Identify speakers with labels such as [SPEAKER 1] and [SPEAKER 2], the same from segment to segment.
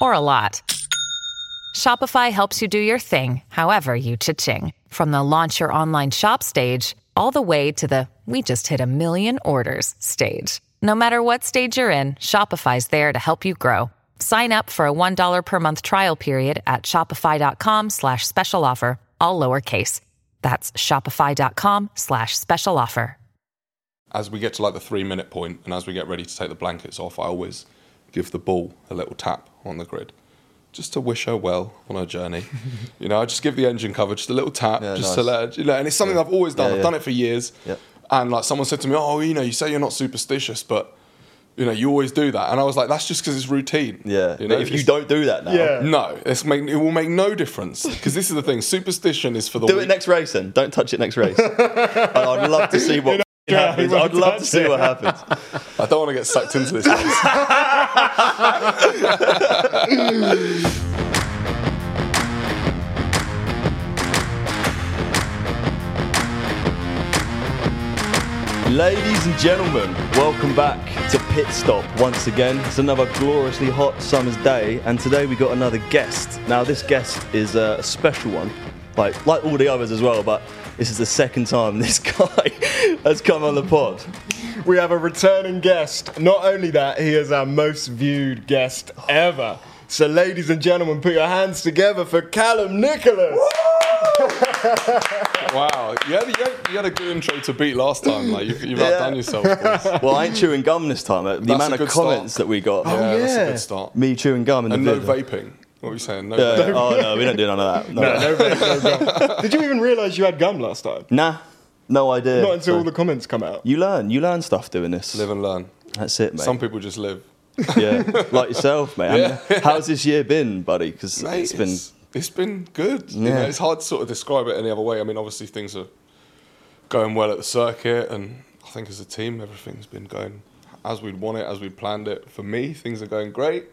[SPEAKER 1] or a lot, Shopify helps you do your thing, however you cha-ching. From the launch your online shop stage, all the way to the we just hit a million orders stage. No matter what stage you're in, Shopify's there to help you grow. Sign up for a $1 per month trial period at shopify.com slash special offer, all lowercase. That's shopify.com slash special offer.
[SPEAKER 2] As we get to like the three minute point and as we get ready to take the blankets off, I always give the ball a little tap on the grid. Just to wish her well on her journey. you know, I just give the engine cover just a little tap,
[SPEAKER 3] Yeah,
[SPEAKER 2] just to let her, you know, and it's something I've always done.
[SPEAKER 3] Yeah,
[SPEAKER 2] I've done it for years.
[SPEAKER 3] Yeah.
[SPEAKER 2] And like someone said to me, Oh, you know, you say you're not superstitious, but you know, you always do that. And I was like, that's just because it's routine.
[SPEAKER 3] Yeah.
[SPEAKER 2] You know,
[SPEAKER 3] but if you don't do that now,
[SPEAKER 4] Yeah.
[SPEAKER 2] No, it's make, it will make no difference because this is the thing. Superstition is for the
[SPEAKER 3] do
[SPEAKER 2] weak.
[SPEAKER 3] it next race then. Don't touch it next race. And I'd love to see what happens.
[SPEAKER 4] won't
[SPEAKER 3] I'd love to see
[SPEAKER 4] it.
[SPEAKER 3] what happens.
[SPEAKER 2] I don't want to get sucked into this. race.
[SPEAKER 3] Ladies and gentlemen, welcome back to Pit Stop once again. It's another gloriously hot summer's day, and today we got another guest. Now, this guest is uh, a special one, like like all the others as well. But this is the second time this guy has come on the pod.
[SPEAKER 4] We have a returning guest. Not only that, he is our most viewed guest ever. So, ladies and gentlemen, put your hands together for Calum Nicholas.
[SPEAKER 2] wow, you had, you, had, you had a good intro to beat last time. Like you've, you've outdone yourself. boys.
[SPEAKER 3] Well, I ain't chewing gum this time. Uh, The
[SPEAKER 2] That's
[SPEAKER 3] amount of
[SPEAKER 2] good start.
[SPEAKER 3] comments that we got.
[SPEAKER 2] yeah, that's a good start.
[SPEAKER 3] Me chewing gum in
[SPEAKER 2] And
[SPEAKER 3] the
[SPEAKER 2] no
[SPEAKER 3] vid.
[SPEAKER 2] vaping. What are you saying? No
[SPEAKER 3] Yeah,
[SPEAKER 2] vaping.
[SPEAKER 3] oh no, we don't do none of that. No.
[SPEAKER 4] No, no, vape, no gum. Did you even realise you had gum last time?
[SPEAKER 3] Nah, no idea.
[SPEAKER 4] Not until
[SPEAKER 3] So-
[SPEAKER 4] all the comments come out.
[SPEAKER 3] You learn. You learn stuff doing this.
[SPEAKER 2] Live and learn.
[SPEAKER 3] That's it, mate.
[SPEAKER 2] Some people just live.
[SPEAKER 3] yeah, like yourself, mate.
[SPEAKER 2] Yeah.
[SPEAKER 3] And How's this year been, buddy? Because
[SPEAKER 2] Mate,
[SPEAKER 3] it's been.
[SPEAKER 2] it's, it's been good. You know,
[SPEAKER 3] Yeah.
[SPEAKER 2] it's hard to sort of describe it any other way. I mean, obviously things are going well at the circuit, and I think as a team, everything's been going as we'd want it, as we'd planned it. For me, things are going great.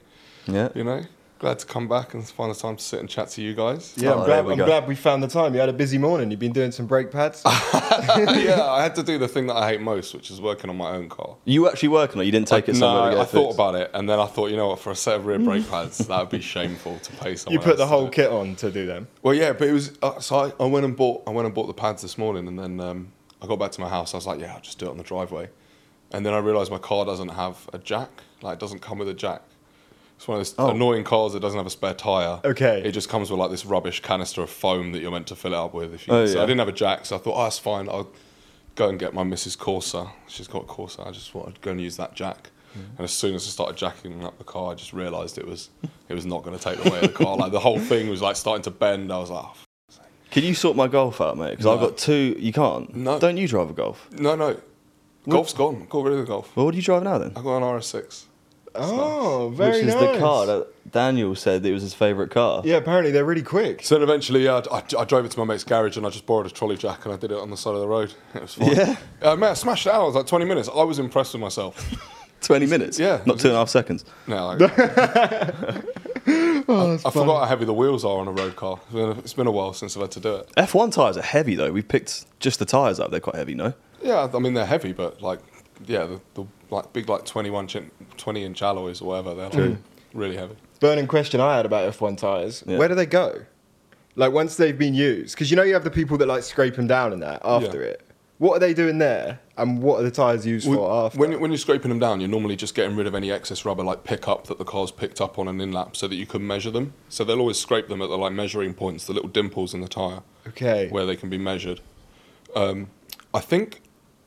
[SPEAKER 3] Yeah.
[SPEAKER 2] You know, glad to come back and find the time to sit and chat to you guys.
[SPEAKER 4] Yeah,
[SPEAKER 3] Oh,
[SPEAKER 4] I'm, glad,
[SPEAKER 3] we
[SPEAKER 4] I'm glad we found the time. You had a busy morning. You've been doing some brake pads.
[SPEAKER 2] yeah, I had to do the thing that I hate most, which is working on my own car.
[SPEAKER 3] You actually working, on it? you didn't take it
[SPEAKER 2] no,
[SPEAKER 3] somewhere to get
[SPEAKER 2] I
[SPEAKER 3] it
[SPEAKER 2] thought
[SPEAKER 3] fixed?
[SPEAKER 2] about it, and then I thought, you know what, for a set of rear brake pads, that would be shameful to pay someone.
[SPEAKER 4] you put the
[SPEAKER 2] else to
[SPEAKER 4] whole kit on to do them.
[SPEAKER 2] Well, yeah, but it was. Uh, so I, I went and bought. I went and bought the pads this morning, and then um, I got back to my house. I was like, yeah, I'll just do it on the driveway. And then I realised my car doesn't have a jack. Like, it doesn't come with a jack. It's one of those
[SPEAKER 3] Oh.
[SPEAKER 2] annoying cars that doesn't have a spare tyre.
[SPEAKER 4] Okay.
[SPEAKER 2] It just comes with like this rubbish canister of foam that you're meant to fill it up with. If you,
[SPEAKER 3] Oh,
[SPEAKER 2] so
[SPEAKER 3] yeah.
[SPEAKER 2] I didn't have a jack, so I thought, oh, that's fine. I'll go and get my Mrs. Corsa. She's got a Corsa. I just thought I'd go and use that jack. Mm. And as soon as I started jacking up the car, I just realised it was it was not going to take the weight of the car. Like the whole thing was like starting to bend. I was like, oh,
[SPEAKER 3] Can you sort my golf out, mate? Because I've got two. You can't.
[SPEAKER 2] No.
[SPEAKER 3] Don't you drive a golf?
[SPEAKER 2] No, no. Golf's gone. Got rid of the golf.
[SPEAKER 3] Well, what do you drive now then?
[SPEAKER 2] I've got an RS6.
[SPEAKER 4] Oh, very nice.
[SPEAKER 3] Which is
[SPEAKER 4] nice.
[SPEAKER 3] the car that Daniel said it was his favourite car.
[SPEAKER 4] Yeah, apparently they're really quick.
[SPEAKER 2] So then eventually, yeah, I, I, I drove it to my mate's garage and I just borrowed a trolley jack and I did it on the side of the road. It was fine.
[SPEAKER 3] Yeah.
[SPEAKER 2] Uh, man, I smashed it out. It was like 20 minutes. I was impressed with myself.
[SPEAKER 3] 20 minutes?
[SPEAKER 2] Yeah.
[SPEAKER 3] Not two and a half seconds.
[SPEAKER 2] No, like, I, I forgot how heavy the wheels are on a road car. It's been, a, it's been a while since I've had to do it.
[SPEAKER 3] F1 tyres are heavy though. We picked just the tyres up. They're quite heavy, no?
[SPEAKER 2] Yeah, I mean, they're heavy, but like, yeah, the, the like big, like 21 chin, 20 inch alloys or whatever, they're like, really heavy.
[SPEAKER 4] Burning question I had about F1 tyres.
[SPEAKER 3] Yeah.
[SPEAKER 4] Where do they go? Like once they've been used? Because you know you have the people that like scrape them down and that after
[SPEAKER 2] Yeah.
[SPEAKER 4] it. What are they doing there? And what are the tyres used for after?
[SPEAKER 2] When, you- when you're scraping them down, you're normally just getting rid of any excess rubber, like pickup that the car's picked up on an in lap, so that you can measure them. So they'll always scrape them at the like measuring points, the little dimples in the tyre,
[SPEAKER 4] okay.
[SPEAKER 2] where they can be measured. Um, I think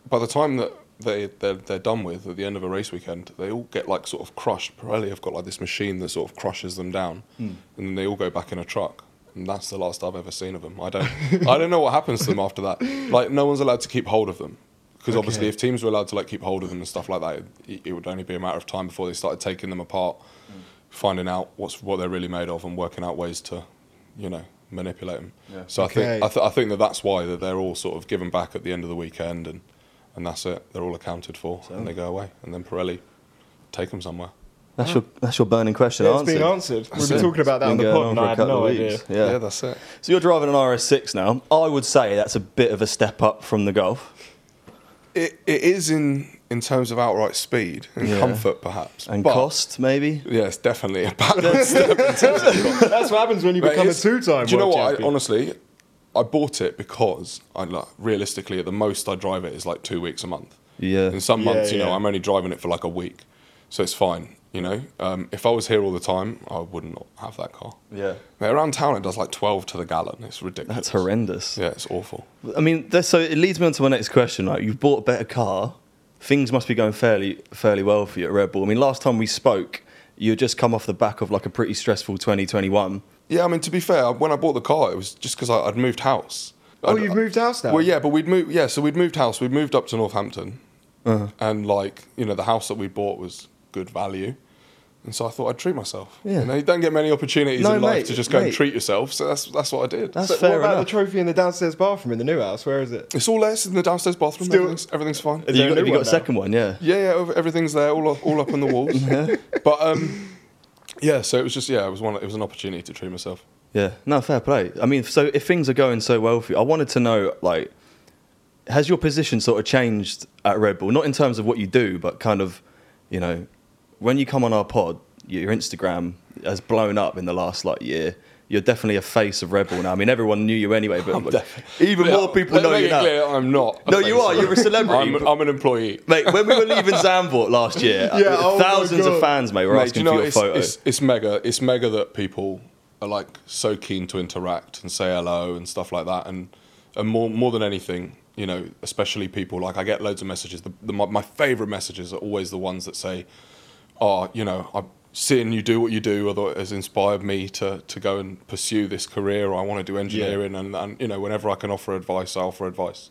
[SPEAKER 2] by the time that they they're, they're done with at the end of a race weekend, they all get like sort of crushed. Pirelli have got like this machine that sort of crushes them down, hmm. and then they all go back in a truck. And that's the last I've ever seen of them. I don't, I don't know what happens to them after that. Like no one's allowed to keep hold of them, because obviously if teams were allowed to like keep hold of them and stuff like that, it, it would only be a matter of time before they started taking them apart. Hmm. finding out what's what they're really made of and working out ways to, you know, manipulate them.
[SPEAKER 3] Yeah.
[SPEAKER 2] So I think I, th- I think that that's why that they're all sort of given back at the end of the weekend and and that's it. They're all accounted for and they go away and then Pirelli take them somewhere.
[SPEAKER 3] That's your that's your burning question
[SPEAKER 4] Yeah, it's
[SPEAKER 3] answered.
[SPEAKER 4] been answered. We've been talking about that on the
[SPEAKER 3] going
[SPEAKER 4] pod, and
[SPEAKER 3] for a
[SPEAKER 4] I had
[SPEAKER 3] couple
[SPEAKER 4] no
[SPEAKER 3] of
[SPEAKER 4] idea.
[SPEAKER 3] weeks. Yeah.
[SPEAKER 2] yeah, that's it.
[SPEAKER 3] So you're driving an RS6 now. I would say that's a bit of a step up from the Golf
[SPEAKER 2] It, it is in in terms of outright speed and
[SPEAKER 3] Yeah.
[SPEAKER 2] comfort perhaps
[SPEAKER 3] and
[SPEAKER 2] but-
[SPEAKER 3] cost, maybe.
[SPEAKER 2] Yeah, it's definitely a bad step in terms of
[SPEAKER 4] That's what happens when you
[SPEAKER 2] But
[SPEAKER 4] become a two-time
[SPEAKER 2] Do you know what? I, honestly, I bought it because I like, realistically at the most I drive it is like two weeks a month.
[SPEAKER 3] Yeah.
[SPEAKER 2] In some
[SPEAKER 4] Yeah,
[SPEAKER 2] months, you know,
[SPEAKER 4] yeah.
[SPEAKER 2] I'm only driving it for like a week, so it's fine. You know, um, if I was here all the time, I would not have that car.
[SPEAKER 3] Yeah.
[SPEAKER 2] Now, around town, it does like 12 to the gallon. It's ridiculous.
[SPEAKER 3] That's horrendous.
[SPEAKER 2] Yeah, it's awful.
[SPEAKER 3] I mean, so it leads me on to my next question. Like, you've bought a better car. Things must be going fairly fairly well for you at Red Bull. I mean, last time we spoke, you had just come off the back of like a pretty stressful 2021.
[SPEAKER 2] Yeah, I mean, to be fair, when I bought the car, it was just because I'd moved house.
[SPEAKER 4] Oh,
[SPEAKER 2] I'd-
[SPEAKER 4] you've moved house now?
[SPEAKER 2] Well, yeah, but we'd moved. Yeah, so we'd moved house. We'd moved up to Northampton,
[SPEAKER 3] Uh-huh.
[SPEAKER 2] and like you know, the house that we bought was good value, and so I thought I'd treat myself.
[SPEAKER 3] Yeah.
[SPEAKER 2] you, know, you don't get many opportunities
[SPEAKER 3] No,
[SPEAKER 2] in life
[SPEAKER 3] mate,
[SPEAKER 2] to just go
[SPEAKER 3] mate.
[SPEAKER 2] and treat yourself. So that's that's what I did.
[SPEAKER 3] That's
[SPEAKER 4] So
[SPEAKER 3] fair
[SPEAKER 4] what about
[SPEAKER 3] enough.
[SPEAKER 4] the trophy in the downstairs bathroom in the new house? Where is it?
[SPEAKER 2] it's all there. It's in the downstairs bathroom.
[SPEAKER 4] Still-
[SPEAKER 2] everything's, everything's fine.
[SPEAKER 4] Is
[SPEAKER 3] you
[SPEAKER 4] there
[SPEAKER 3] got,
[SPEAKER 4] new
[SPEAKER 3] you got
[SPEAKER 4] one
[SPEAKER 3] a
[SPEAKER 4] now?
[SPEAKER 3] second one, yeah.
[SPEAKER 2] Yeah, yeah, everything's there, all up, all up on the walls. Yeah. But um, yeah, so it was just yeah, it was one. It was an opportunity to treat myself.
[SPEAKER 3] Yeah, no, fair play. I mean, so if things are going so well for you, I wanted to know, like, has your position sort of changed at Red Bull? Not in terms of what you do, but kind of, you know, when you come on our pod, your Instagram has blown up in the last like year. You're definitely a face of Red Bull now. I mean, everyone knew you anyway, but even
[SPEAKER 2] Yeah,
[SPEAKER 3] more people know you now.
[SPEAKER 2] clear, I'm not.
[SPEAKER 3] No, you are. You're a celebrity.
[SPEAKER 2] I'm, I'm an employee.
[SPEAKER 3] Mate, when we were leaving Zandvoort last year,
[SPEAKER 4] Yeah, oh
[SPEAKER 3] thousands of fans, mate, were
[SPEAKER 2] Mate,
[SPEAKER 3] asking
[SPEAKER 2] you know
[SPEAKER 3] for your
[SPEAKER 2] it's,
[SPEAKER 3] photo.
[SPEAKER 2] It's, it's mega. It's mega that people are like so keen to interact and say hello and stuff like that. And and more more than anything, you know, especially people like I get loads of messages. The, the, my, my favorite messages are always the ones that say, "Oh, you know, I'm seeing you do what you do, although it has inspired me to to go and pursue this career. I want to do engineering, and, and you know, whenever I can offer advice, I offer advice."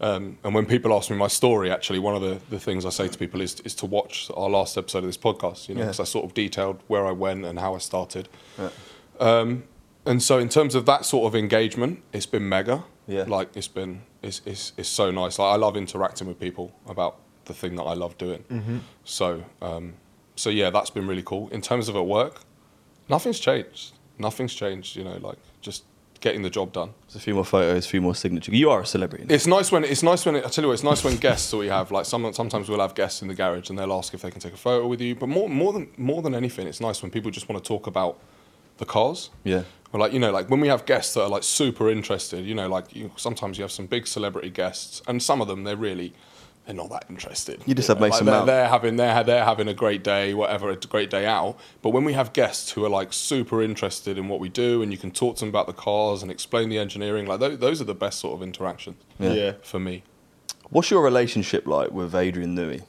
[SPEAKER 2] Um, and when people ask me my story, actually, one of the, the things I say to people is, is to watch our last episode of this podcast, you know,
[SPEAKER 3] Yeah.
[SPEAKER 2] because I sort of detailed where I went and how I started. Um, and so, in terms of that sort of engagement, it's been mega.
[SPEAKER 3] Yeah.
[SPEAKER 2] Like, it's been, it's, it's, it's so nice. Like, I love interacting with people about the thing that I love doing.
[SPEAKER 3] Mm-hmm.
[SPEAKER 2] So, um, so yeah, that's been really cool. In terms of at work, nothing's changed. Nothing's changed, you know, like just getting the job done.
[SPEAKER 3] There's a few more photos, a few more signatures. You are a celebrity. now.
[SPEAKER 2] It's nice when it's nice when I tell you what, it's nice when guests that we have like some, sometimes we'll have guests in the garage and they'll ask if they can take a photo with you. But more more than more than anything, it's nice when people just want to talk about the cars.
[SPEAKER 3] Yeah.
[SPEAKER 2] Or like you know, like when we have guests that are like super interested, you know, like you, sometimes you have some big celebrity guests, and some of them they're really they're not that interested.
[SPEAKER 3] You just
[SPEAKER 2] know,
[SPEAKER 3] have Mason
[SPEAKER 2] like, they're, they're having they're they're having a great day, whatever, a great day out. But when we have guests who are like super interested in what we do, and you can talk to them about the cars and explain the engineering, like those, those are the best sort of interactions
[SPEAKER 3] Yeah.
[SPEAKER 4] Yeah.
[SPEAKER 2] for me.
[SPEAKER 3] What's your relationship like with Adrian Newey?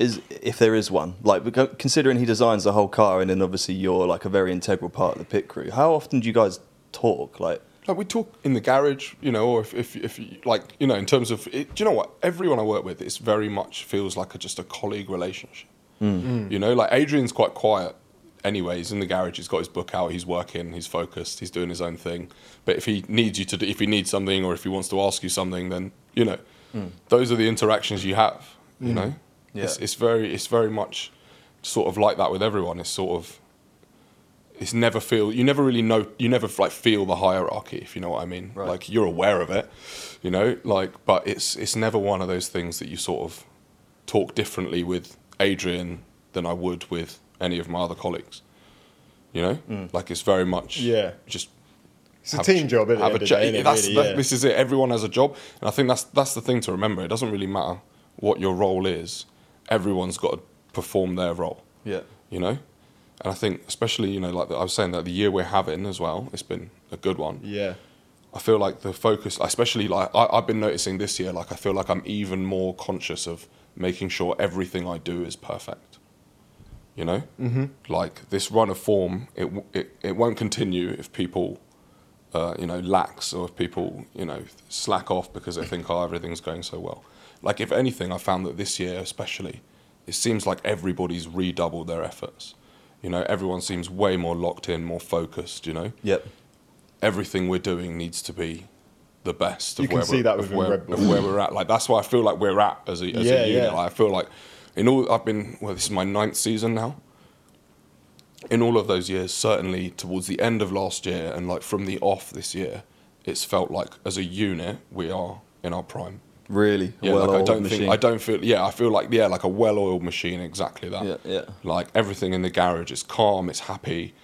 [SPEAKER 3] Is if there is one, like considering he designs the whole car, and then obviously you're like a very integral part of the pit crew. How often do you guys talk? Like,
[SPEAKER 2] Like we talk in the garage, you know, or if, if, if you, like, you know, in terms of, it, do you know what? Everyone I work with, it's very much feels like a, just a colleague relationship. Mm. Mm. You know, like Adrian's quite quiet anyway. He's in the garage, he's got his book out, he's working, he's focused, he's doing his own thing. But if he needs you to do, if he needs something or if he wants to ask you something, then, you know, mm. those are the interactions you have, you know? It's, it's very, it's very much sort of like that with everyone. It's sort of, it's never feel you never really know you never like feel the hierarchy if you know what I mean
[SPEAKER 3] Right.
[SPEAKER 2] like you're aware of it you know like but it's it's never one of those things that you sort of talk differently with Adrian than I would with any of my other colleagues you know hmm. like it's very much
[SPEAKER 4] Yeah.
[SPEAKER 2] just
[SPEAKER 4] It's a team job, at the
[SPEAKER 2] have
[SPEAKER 4] end
[SPEAKER 2] a
[SPEAKER 4] the day,
[SPEAKER 2] That's-
[SPEAKER 4] really,
[SPEAKER 2] that-
[SPEAKER 4] yeah.
[SPEAKER 2] This is it. Everyone has a job, and I think that's that's the thing to remember. It doesn't really matter what your role is. Everyone's got to perform their role
[SPEAKER 3] yeah,
[SPEAKER 2] you know. And I think, especially, you know, like I was saying, that the year we're having as well, it's been a good one.
[SPEAKER 4] Yeah.
[SPEAKER 2] I feel like the focus, especially like I, I've been noticing this year, like I feel like I'm even more conscious of making sure everything I do is perfect. You know, mm-hmm. like this run of form, it it it won't continue if people, uh, you know, lax or if people, you know, slack off because they think, oh, everything's going so well. Like if anything, I found that this year, especially, it seems like everybody's redoubled their efforts. You know, everyone seems way more locked in, more focused. You know,
[SPEAKER 3] Yep.
[SPEAKER 2] everything we're doing needs to be the best. Of
[SPEAKER 4] You can
[SPEAKER 2] where
[SPEAKER 4] see
[SPEAKER 2] we're-
[SPEAKER 4] that
[SPEAKER 2] of
[SPEAKER 4] within
[SPEAKER 2] where,
[SPEAKER 4] Red Bull.
[SPEAKER 2] of where we're at. Like that's why I feel like we're at as a, as
[SPEAKER 4] Yeah,
[SPEAKER 2] a unit.
[SPEAKER 4] yeah.
[SPEAKER 2] Like, I feel like in all I've been well, this is my ninth season now. In all of those years, certainly towards the end of last year and like from the off this year, it's felt like as a unit we are in our prime.
[SPEAKER 3] Really.
[SPEAKER 2] Yeah,
[SPEAKER 3] well
[SPEAKER 2] like I don't think
[SPEAKER 3] machine.
[SPEAKER 2] I don't feel. Yeah, I feel like yeah, like a well-oiled machine. Exactly that.
[SPEAKER 3] Yeah, yeah.
[SPEAKER 2] Like everything in the garage is calm. It's happy.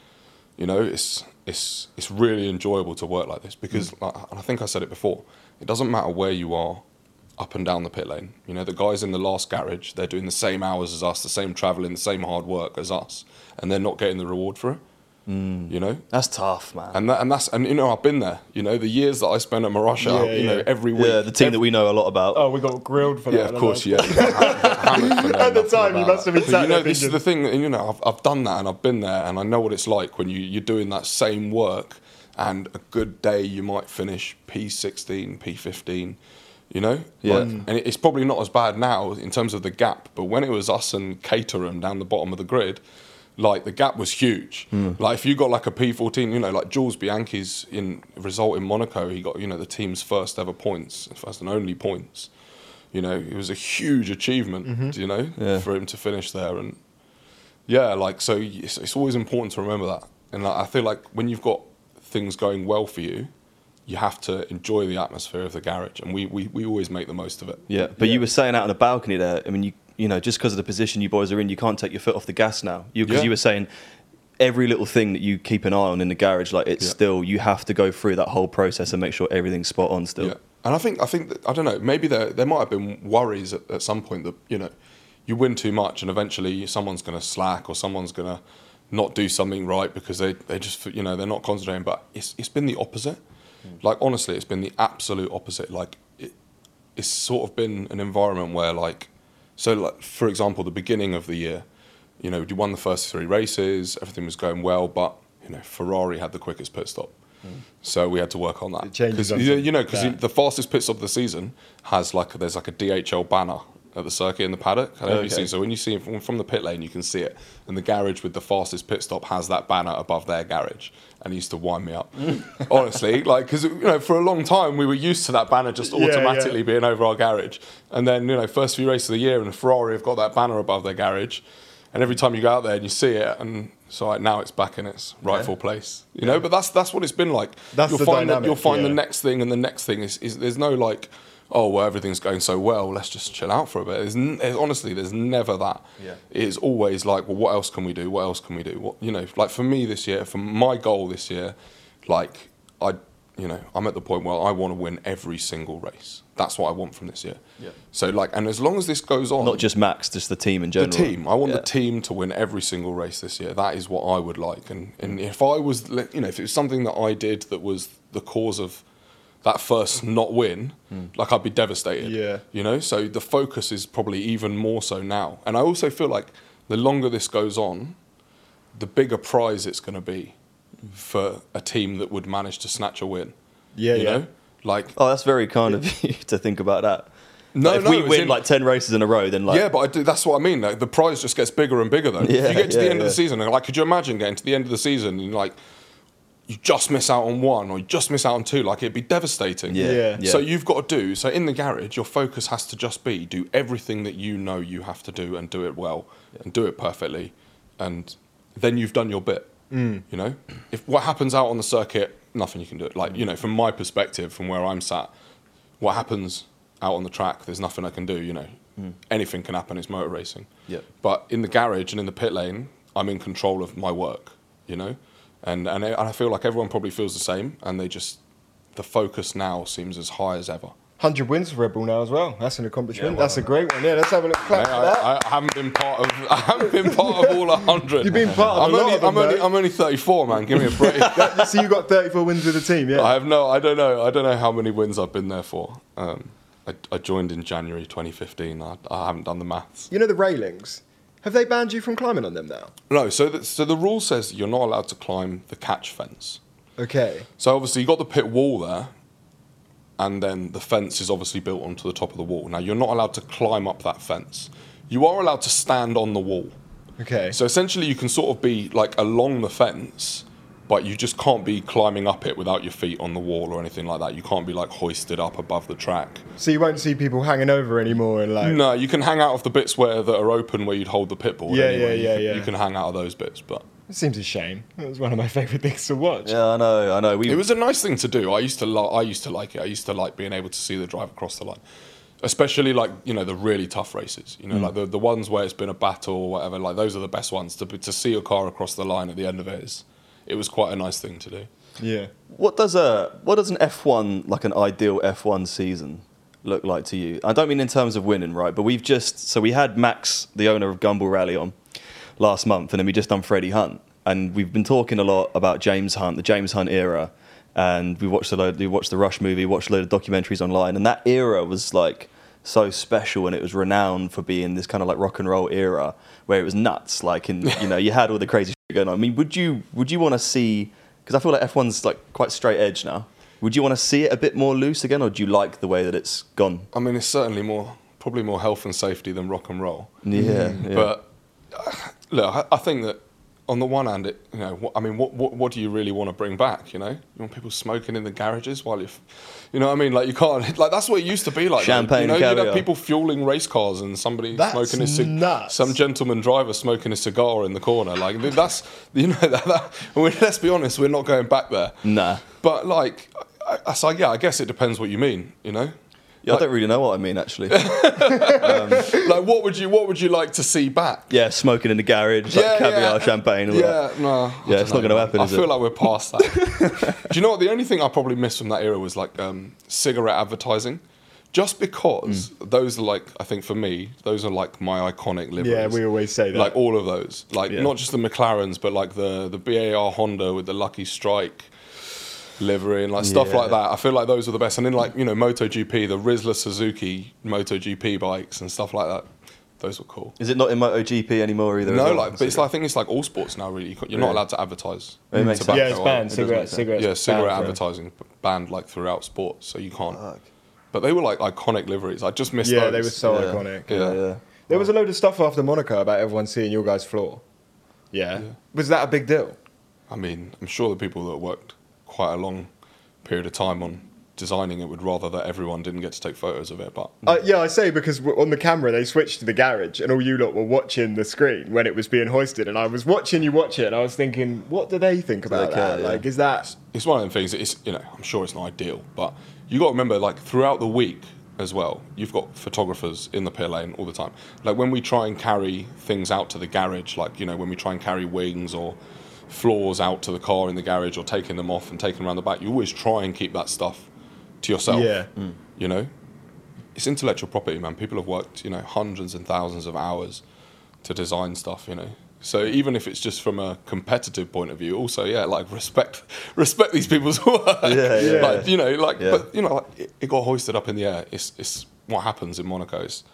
[SPEAKER 2] You know, it's it's it's really enjoyable to work like this because,
[SPEAKER 3] Mm.
[SPEAKER 2] like, and I think I said it before. It doesn't matter where you are, up and down the pit lane. You know, the guys in the last garage, they're doing the same hours as us, the same traveling, the same hard work as us, and they're not getting the reward for it.
[SPEAKER 3] Mm.
[SPEAKER 2] You know,
[SPEAKER 3] That's tough, man.
[SPEAKER 2] and that, and that's and you know I've been there. You know, the years that I spent at Marussia,
[SPEAKER 4] Yeah,
[SPEAKER 2] you know,
[SPEAKER 4] yeah.
[SPEAKER 2] every week.
[SPEAKER 3] yeah, the team
[SPEAKER 2] every-
[SPEAKER 3] that we know a lot about.
[SPEAKER 4] Oh, we got grilled for that.
[SPEAKER 2] yeah, of course,
[SPEAKER 4] know.
[SPEAKER 2] yeah. you got ham- got hammered for knowing
[SPEAKER 4] At the time, you must have been
[SPEAKER 2] But, you know, this is the thing, and you know, I've, I've done that and I've been there, and I know what it's like when you, you're doing that same work, and a good day you might finish P16, P15, you know?
[SPEAKER 3] Yeah.
[SPEAKER 2] Like, and it's probably not as bad now in terms of the gap, but when it was us and Caterham down the bottom of the grid, like the gap was huge. Hmm. Like if you got like a P14, you know, like Jules Bianchi's in result in Monaco, he got you know the team's first ever points, first and only points. You know, it was a huge achievement. Mm-hmm. You know,
[SPEAKER 3] Yeah.
[SPEAKER 2] for him to finish there, and yeah, like so, it's, it's always important to remember that. And like, I feel like when you've got things going well for you, you have to enjoy the atmosphere of the garage, and we we, we always make the most of it.
[SPEAKER 3] Yeah, but you were saying out on the balcony there. I mean, you you know, just because of the position you boys are in, you can't take your foot off the gas now. You because
[SPEAKER 2] Yeah.
[SPEAKER 3] you were saying every little thing that you keep an eye on in the garage, like it's
[SPEAKER 2] Yeah.
[SPEAKER 3] still you have to go through that whole process and make sure everything's spot on still.
[SPEAKER 2] Yeah, and I think I think that, I don't know. Maybe there there might have been worries at, at some point that you know you win too much and eventually someone's going to slack or someone's going to not do something right because they, they just you know they're not concentrating. But it's it's been the opposite. Hmm. Like honestly, it's been the absolute opposite. Like it, it's sort of been an environment where like so like for example the beginning of the year you know you won the first three races everything was going well but you know ferrari had the quickest pit stop. Hmm. So we had to work on that.
[SPEAKER 4] It changes
[SPEAKER 2] you you know because the fastest pit stop of the season has like there's like a dhl banner at the circuit in the paddock. I don't know if you've
[SPEAKER 3] Okay.
[SPEAKER 2] so when you see it from, from the pit lane you can see it. And the garage with the fastest pit stop has that banner above their garage and it used to wind me up honestly like because you know for a long time we were used to that banner just
[SPEAKER 4] Yeah, yeah.
[SPEAKER 2] automatically being over our garage. And then, you know, first few races of the year and the Ferrari have got that banner above their garage. And every time you go out there and you see it, and so like now it's back in its rightful place. You know, but that's that's what it's been like.
[SPEAKER 4] That's
[SPEAKER 2] you'll
[SPEAKER 4] the
[SPEAKER 2] find that
[SPEAKER 4] dynamic,
[SPEAKER 2] you'll find the next thing and the next thing is, is there's no like, oh well everything's going so well, let's just chill out for a bit. There's, n- there's honestly there's never that.
[SPEAKER 3] Yeah.
[SPEAKER 2] It's always like, well, what else can we do? What else can we do? What you know, like for me this year, for my goal this year, like I, you know, I'm at the point where I want to win every single race. That's what I want from this year.
[SPEAKER 3] Yeah.
[SPEAKER 2] So like, and as long as this goes on,
[SPEAKER 3] Not just Max, just the team in general.
[SPEAKER 2] the team. I want
[SPEAKER 3] Yeah.
[SPEAKER 2] the team to win every single race this year. That is what I would like. And and if I was, you know, if it was something that I did that was the cause of that first mm. not win, mm. like I'd be devastated.
[SPEAKER 4] Yeah.
[SPEAKER 2] You know, so the focus is probably even more so now. And I also feel like the longer this goes on, the bigger prize it's going to be mm. for a team that would manage to snatch a win.
[SPEAKER 4] Yeah,
[SPEAKER 2] you
[SPEAKER 4] yeah.
[SPEAKER 2] know, like
[SPEAKER 3] Oh, that's very kind of you to think about that.
[SPEAKER 2] No,
[SPEAKER 3] Like, if
[SPEAKER 2] no,
[SPEAKER 3] we win
[SPEAKER 2] in-
[SPEAKER 3] like ten races in a row, then like
[SPEAKER 2] yeah, but I do, that's what I mean. Like, the prize just gets bigger and bigger, though.
[SPEAKER 3] Yeah,
[SPEAKER 2] if you get to
[SPEAKER 3] yeah,
[SPEAKER 2] the end of the season, like, could you imagine getting to the end of the season and like you just miss out on one or you just miss out on two? Like, it'd be devastating.
[SPEAKER 3] Yeah,
[SPEAKER 4] Yeah.
[SPEAKER 3] yeah.
[SPEAKER 2] So you've got to do. So in the garage, your focus has to just be do everything that you know you have to do and do it well and do it perfectly, and then you've done your bit.
[SPEAKER 4] Mm.
[SPEAKER 2] You know, if what happens out on the circuit, nothing you can do. Like you know, from my perspective, from where I'm sat, what happens out on the track, there's nothing I can do. You know, anything can happen. It's motor racing.
[SPEAKER 3] Yep.
[SPEAKER 2] But in the garage and in the pit lane, I'm in control of my work. You know, and and I- and I feel like everyone probably feels the same, and they just the focus now seems as high as ever.
[SPEAKER 4] 100 wins for Red Bull now as well. That's an accomplishment.
[SPEAKER 3] Yeah, well
[SPEAKER 4] That's a great one. Yeah, let's have a look. Clap
[SPEAKER 2] Mate. I, I haven't been part of. I haven't been part of all hundred.
[SPEAKER 4] You've been part of
[SPEAKER 2] I'm
[SPEAKER 4] a lot
[SPEAKER 2] only,
[SPEAKER 4] of them,
[SPEAKER 2] I'm only, I'm only 34, man. Give me a break.
[SPEAKER 4] That- so you got 34 wins with the team, yeah?
[SPEAKER 2] I have no. I don't know. I don't know how many wins I've been there for. Um, I, I joined in January 2015. I, I haven't done the maths.
[SPEAKER 4] You know the railings? Have they banned you from climbing on them now?
[SPEAKER 2] No. So the, so the rule says you're not allowed to climb the catch fence.
[SPEAKER 4] Okay.
[SPEAKER 2] So obviously you got the pit wall there, and then the fence is obviously built onto the top of the wall. Now you're not allowed to climb up that fence. You are allowed to stand on the wall.
[SPEAKER 4] Okay.
[SPEAKER 2] So essentially, you can sort of be like along the fence, but you just can't be climbing up it without your feet on the wall or anything like that. You can't be like hoisted up above the track.
[SPEAKER 4] So you won't see people hanging over anymore and like.
[SPEAKER 2] No, you can hang out of the bits where that are open where you'd hold the pit board.
[SPEAKER 4] Yeah,
[SPEAKER 2] anyway.
[SPEAKER 4] yeah,
[SPEAKER 2] You
[SPEAKER 4] yeah,
[SPEAKER 2] can- You can hang out of those bits, but
[SPEAKER 4] It seems a shame. It was one of my favourite things to watch.
[SPEAKER 3] Yeah, I know, I know. We
[SPEAKER 2] it was a nice thing to do. I used to li- I used to like it. I used to like being able to see the drive across the line. Especially like you know the really tough races, you know,
[SPEAKER 4] Mm.
[SPEAKER 2] like the, the ones where it's been a battle or whatever. Like those are the best ones to to see your car across the line at the end of it. Is, it was quite a nice thing to do.
[SPEAKER 4] Yeah.
[SPEAKER 3] What does a what does an F1 like an ideal F1 season look like to you? I don't mean in terms of winning, right? But we've just so we had Max, the owner of Gumball Rally, on last month, and then we just done Freddie Hunt, and we've been talking a lot about James Hunt, the James Hunt era, and we watched a load, we watched the Rush movie, watched a load of documentaries online, and that era was like so special and it was renowned for being this kind of like rock and roll era where it was nuts like in you know you had all the crazy shit going on i mean would you would you want to see because i feel like f1's like quite straight edge now would you want to see it a bit more loose again or do you like the way that it's gone
[SPEAKER 2] I mean, it's certainly more probably more health and safety than rock and roll.
[SPEAKER 3] yeah, yeah.
[SPEAKER 2] But uh, look, I, I think that on the one hand, it you know, what, I mean, what, what what do you really want to bring back? You know, you want people smoking in the garages while you, are you know, what I mean, like you can't like that's what it used to be like.
[SPEAKER 3] Champagne
[SPEAKER 2] you know,
[SPEAKER 3] and
[SPEAKER 2] you'd have
[SPEAKER 3] caviar.
[SPEAKER 2] people fueling race cars and somebody
[SPEAKER 4] That's
[SPEAKER 2] smoking a cig-
[SPEAKER 4] nuts.
[SPEAKER 2] some gentleman driver smoking a cigar in the corner. Like that's you know that. that I mean, let's be honest, we're not going back there.
[SPEAKER 3] nah
[SPEAKER 2] But like, I, I, so yeah, I guess it depends what you mean. You know.
[SPEAKER 3] Yeah, i don't really know what i mean actually
[SPEAKER 2] Like, what would you what would you like to see back?
[SPEAKER 3] yeah smoking in the garage like caviar champagne all
[SPEAKER 2] yeah,
[SPEAKER 3] that
[SPEAKER 2] no.
[SPEAKER 3] Yeah,
[SPEAKER 2] don't
[SPEAKER 3] it's not gonna happen,
[SPEAKER 2] I
[SPEAKER 3] is
[SPEAKER 2] feel
[SPEAKER 3] it?
[SPEAKER 2] like we're past that. Do you know what? The only thing I probably missed from that era was like um, cigarette advertising. Just because
[SPEAKER 3] Mm.
[SPEAKER 2] those are like, I think for me, those are like my iconic liveries.
[SPEAKER 4] Yeah, we always say that.
[SPEAKER 2] Like all of those, like
[SPEAKER 3] Yeah.
[SPEAKER 2] not just the McLarens, but like the the BAR Honda with the Lucky Strike livery and like stuff
[SPEAKER 3] Yeah.
[SPEAKER 2] like that. I feel like those are the best. And then like you know MotoGP, the Rizla Suzuki MotoGP bikes and stuff like that. Those were cool.
[SPEAKER 3] is it not in MotoGP anymore either
[SPEAKER 2] No,
[SPEAKER 3] well?
[SPEAKER 2] like, but it's like, I think it's like all sports now. Really, You can't- you're not allowed to advertise.
[SPEAKER 3] Oh, it makes
[SPEAKER 2] tobacco,
[SPEAKER 4] yeah, it's banned.
[SPEAKER 3] does make
[SPEAKER 4] Cigarette,
[SPEAKER 3] sense.
[SPEAKER 4] cigarettes.
[SPEAKER 2] Yeah, cigarette
[SPEAKER 4] banned for-
[SPEAKER 2] advertising banned like throughout sports, so you can't. But they were like iconic liveries. I just missed
[SPEAKER 4] Yeah,
[SPEAKER 2] those.
[SPEAKER 4] they were so
[SPEAKER 3] Yeah.
[SPEAKER 4] iconic.
[SPEAKER 2] Yeah.
[SPEAKER 3] yeah
[SPEAKER 4] There was a load of stuff after Monaco about everyone seeing your guys' floor. Yeah. Was that a big deal?
[SPEAKER 2] I mean, I'm sure the people that worked quite a long period of time on designing it would rather that everyone didn't get to take photos of it. But
[SPEAKER 4] Uh, yeah, I say because on the camera they switched to the garage and all you lot were watching the screen when it was being hoisted, and I was watching you watch it, and I was thinking, what do they think about
[SPEAKER 3] they
[SPEAKER 4] that?
[SPEAKER 3] care, yeah.
[SPEAKER 4] Like, is that?
[SPEAKER 2] it's one of them things. It's you know, I'm sure it's not ideal, but you got to remember, like throughout the week as well, you've got photographers in the pit lane all the time. Like when we try and carry things out to the garage, like you know, when we try and carry wings or floors out to the car in the garage or taking them off and taking them around the back, you always try and keep that stuff to yourself.
[SPEAKER 4] Yeah.
[SPEAKER 2] You know, it's intellectual property, man. People have worked, you know, hundreds and thousands of hours to design stuff, you know. So even if it's just from a competitive point of view, also yeah, like respect respect these people's work.
[SPEAKER 3] Yeah, yeah.
[SPEAKER 2] Like you know, like
[SPEAKER 3] Yeah.
[SPEAKER 2] but you know, like, it, it got hoisted up in the air. It's it's what happens in Monaco. It's,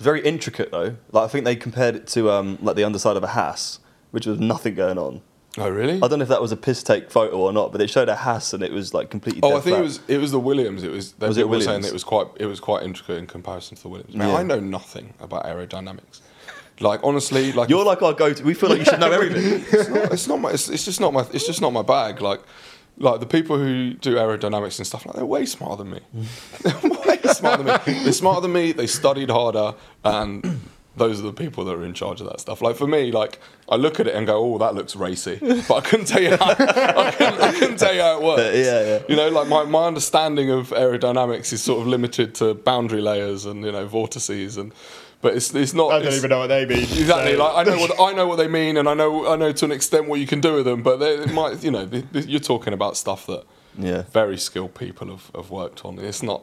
[SPEAKER 3] very intricate though like i think they compared it to um like the underside of a Haas which was nothing going on
[SPEAKER 2] oh really?
[SPEAKER 3] I don't know if that was a piss take photo or not, but they showed a Haas and it was like completely.
[SPEAKER 2] Oh, I think
[SPEAKER 3] flat.
[SPEAKER 2] it was it was the Williams. It was they
[SPEAKER 3] Was it
[SPEAKER 2] people were saying
[SPEAKER 3] Williams?
[SPEAKER 2] it was quite it was quite intricate in comparison to the Williams. Man,
[SPEAKER 3] Yeah.
[SPEAKER 2] I know nothing about aerodynamics. Like honestly, like
[SPEAKER 3] You're like our go-to. We feel like you should know everything.
[SPEAKER 2] it's not, it's not my it's, it's just not my it's just not my bag like like the people who do aerodynamics and stuff like they're way smarter than me they're way smarter than me they're smarter than me they studied harder and those are the people that are in charge of that stuff like for me like I look at it and go oh that looks racy but I couldn't tell you how, I, couldn't, I couldn't tell you how it works
[SPEAKER 3] Yeah, yeah.
[SPEAKER 2] you know like my, my understanding of aerodynamics is sort of limited to boundary layers and you know vortices and but it's it's not
[SPEAKER 4] I don't
[SPEAKER 2] it's-
[SPEAKER 4] even know what they mean.
[SPEAKER 2] Exactly.
[SPEAKER 4] so-
[SPEAKER 2] Like I know what I know what they mean, and I know I know to an extent what you can do with them. But they, it might, you know, th- th- you're talking about stuff that
[SPEAKER 3] Yeah.
[SPEAKER 2] very skilled people have, have worked on. It's not.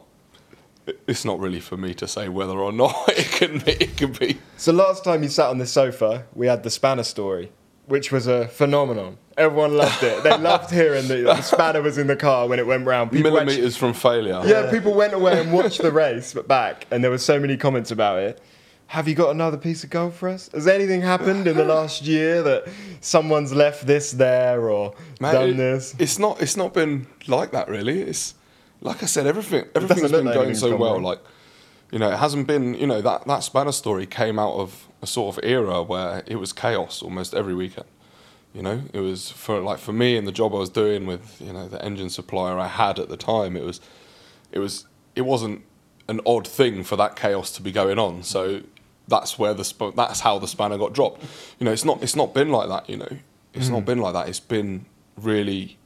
[SPEAKER 2] It's not really for me to say whether or not it can be. It can be.
[SPEAKER 4] So last time you sat on this sofa, we had the spanner story, which was a phenomenon. Everyone loved it. They loved hearing that the spanner was in the car when it went round. People actually-
[SPEAKER 2] Millimeters from failure.
[SPEAKER 4] yeah, people went away and watched the race, but back, and there were so many comments about it. Have you got another piece of gold for us? Has anything happened in the last year that someone's left this there or done
[SPEAKER 2] it-
[SPEAKER 4] this?
[SPEAKER 2] It's not. It's not been like that really. It's like I said, everything. Everything's been
[SPEAKER 4] like
[SPEAKER 2] going so well. Like, you know, it hasn't been. You know, that that Spanner story came out of a sort of era where it was chaos almost every weekend. You know, it was for like for me and the job I was doing with you know the engine supplier I had at the time. It was, it was, it wasn't an odd thing for that chaos to be going on. So that's where the sp- that's how the spanner got dropped. You know, it's not it's not been like that. You know, it's not been like that. It's been really,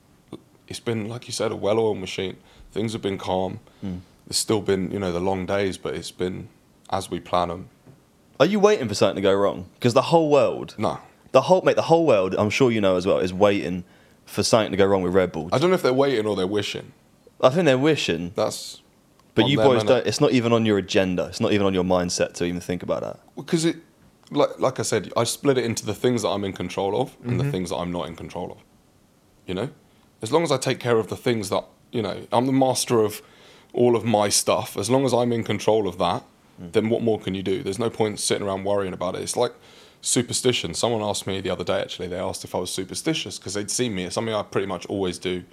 [SPEAKER 2] it's been like you said, a well-oiled machine. Things have been calm. There's still been you know the long days, but it's been as we plan them.
[SPEAKER 3] Are you waiting for something to go wrong? Because the whole world,
[SPEAKER 2] No,
[SPEAKER 3] the whole mate, the whole world, I'm sure you know as well, is waiting for something to go wrong with Red Bull.
[SPEAKER 2] I don't know if they're waiting or they're wishing.
[SPEAKER 3] I think they're wishing,
[SPEAKER 2] That's
[SPEAKER 3] but you
[SPEAKER 2] them,
[SPEAKER 3] boys don't. It's not even on your agenda. It's not even on your mindset to even think about that.
[SPEAKER 2] because it like like I said, I split it into the things that I'm in control of and
[SPEAKER 3] Mm-hmm.
[SPEAKER 2] the things that I'm not in control of. You know, as long as I take care of the things that you know, I'm the master of all of my stuff. As long as I'm in control of that,
[SPEAKER 3] Mm.
[SPEAKER 2] then what more can you do? There's no point sitting around worrying about it. It's like superstition. Someone asked me the other day. Actually, they asked if I was superstitious because they'd seen me. It's something I pretty much always do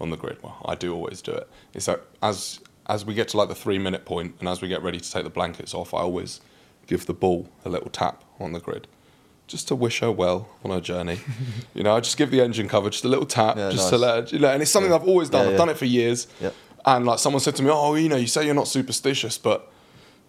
[SPEAKER 2] on the grid. Well, I do always do it. It's that as as we get to like the three minute point and as we get ready to take the blankets off, I always give the ball a little tap on the grid. Just to wish her well on her journey, you know. I just give the engine cover just a little tap,
[SPEAKER 3] Yeah,
[SPEAKER 2] just to let her, you know. And it's something I've always done.
[SPEAKER 3] Yeah,
[SPEAKER 2] I've done it for years.
[SPEAKER 3] Yep.
[SPEAKER 2] And like someone said to me, "Oh, you know, you say you're not superstitious, but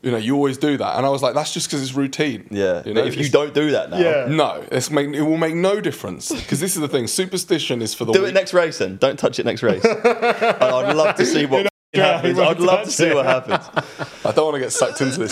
[SPEAKER 2] you know, you always do that." And I was like, "That's just because it's routine."
[SPEAKER 3] Yeah.
[SPEAKER 2] You know,
[SPEAKER 3] but if you don't do that now,
[SPEAKER 4] Yeah.
[SPEAKER 2] no, it's make, it will make no difference because this is the thing. Superstition is for the
[SPEAKER 3] do
[SPEAKER 2] weak.
[SPEAKER 3] it next race then. Don't touch it next race. I'd love to see what
[SPEAKER 4] Yeah,
[SPEAKER 3] happens.
[SPEAKER 4] he won't
[SPEAKER 3] I'd love to see
[SPEAKER 4] it.
[SPEAKER 3] what happens.
[SPEAKER 2] I don't want to get sucked into this.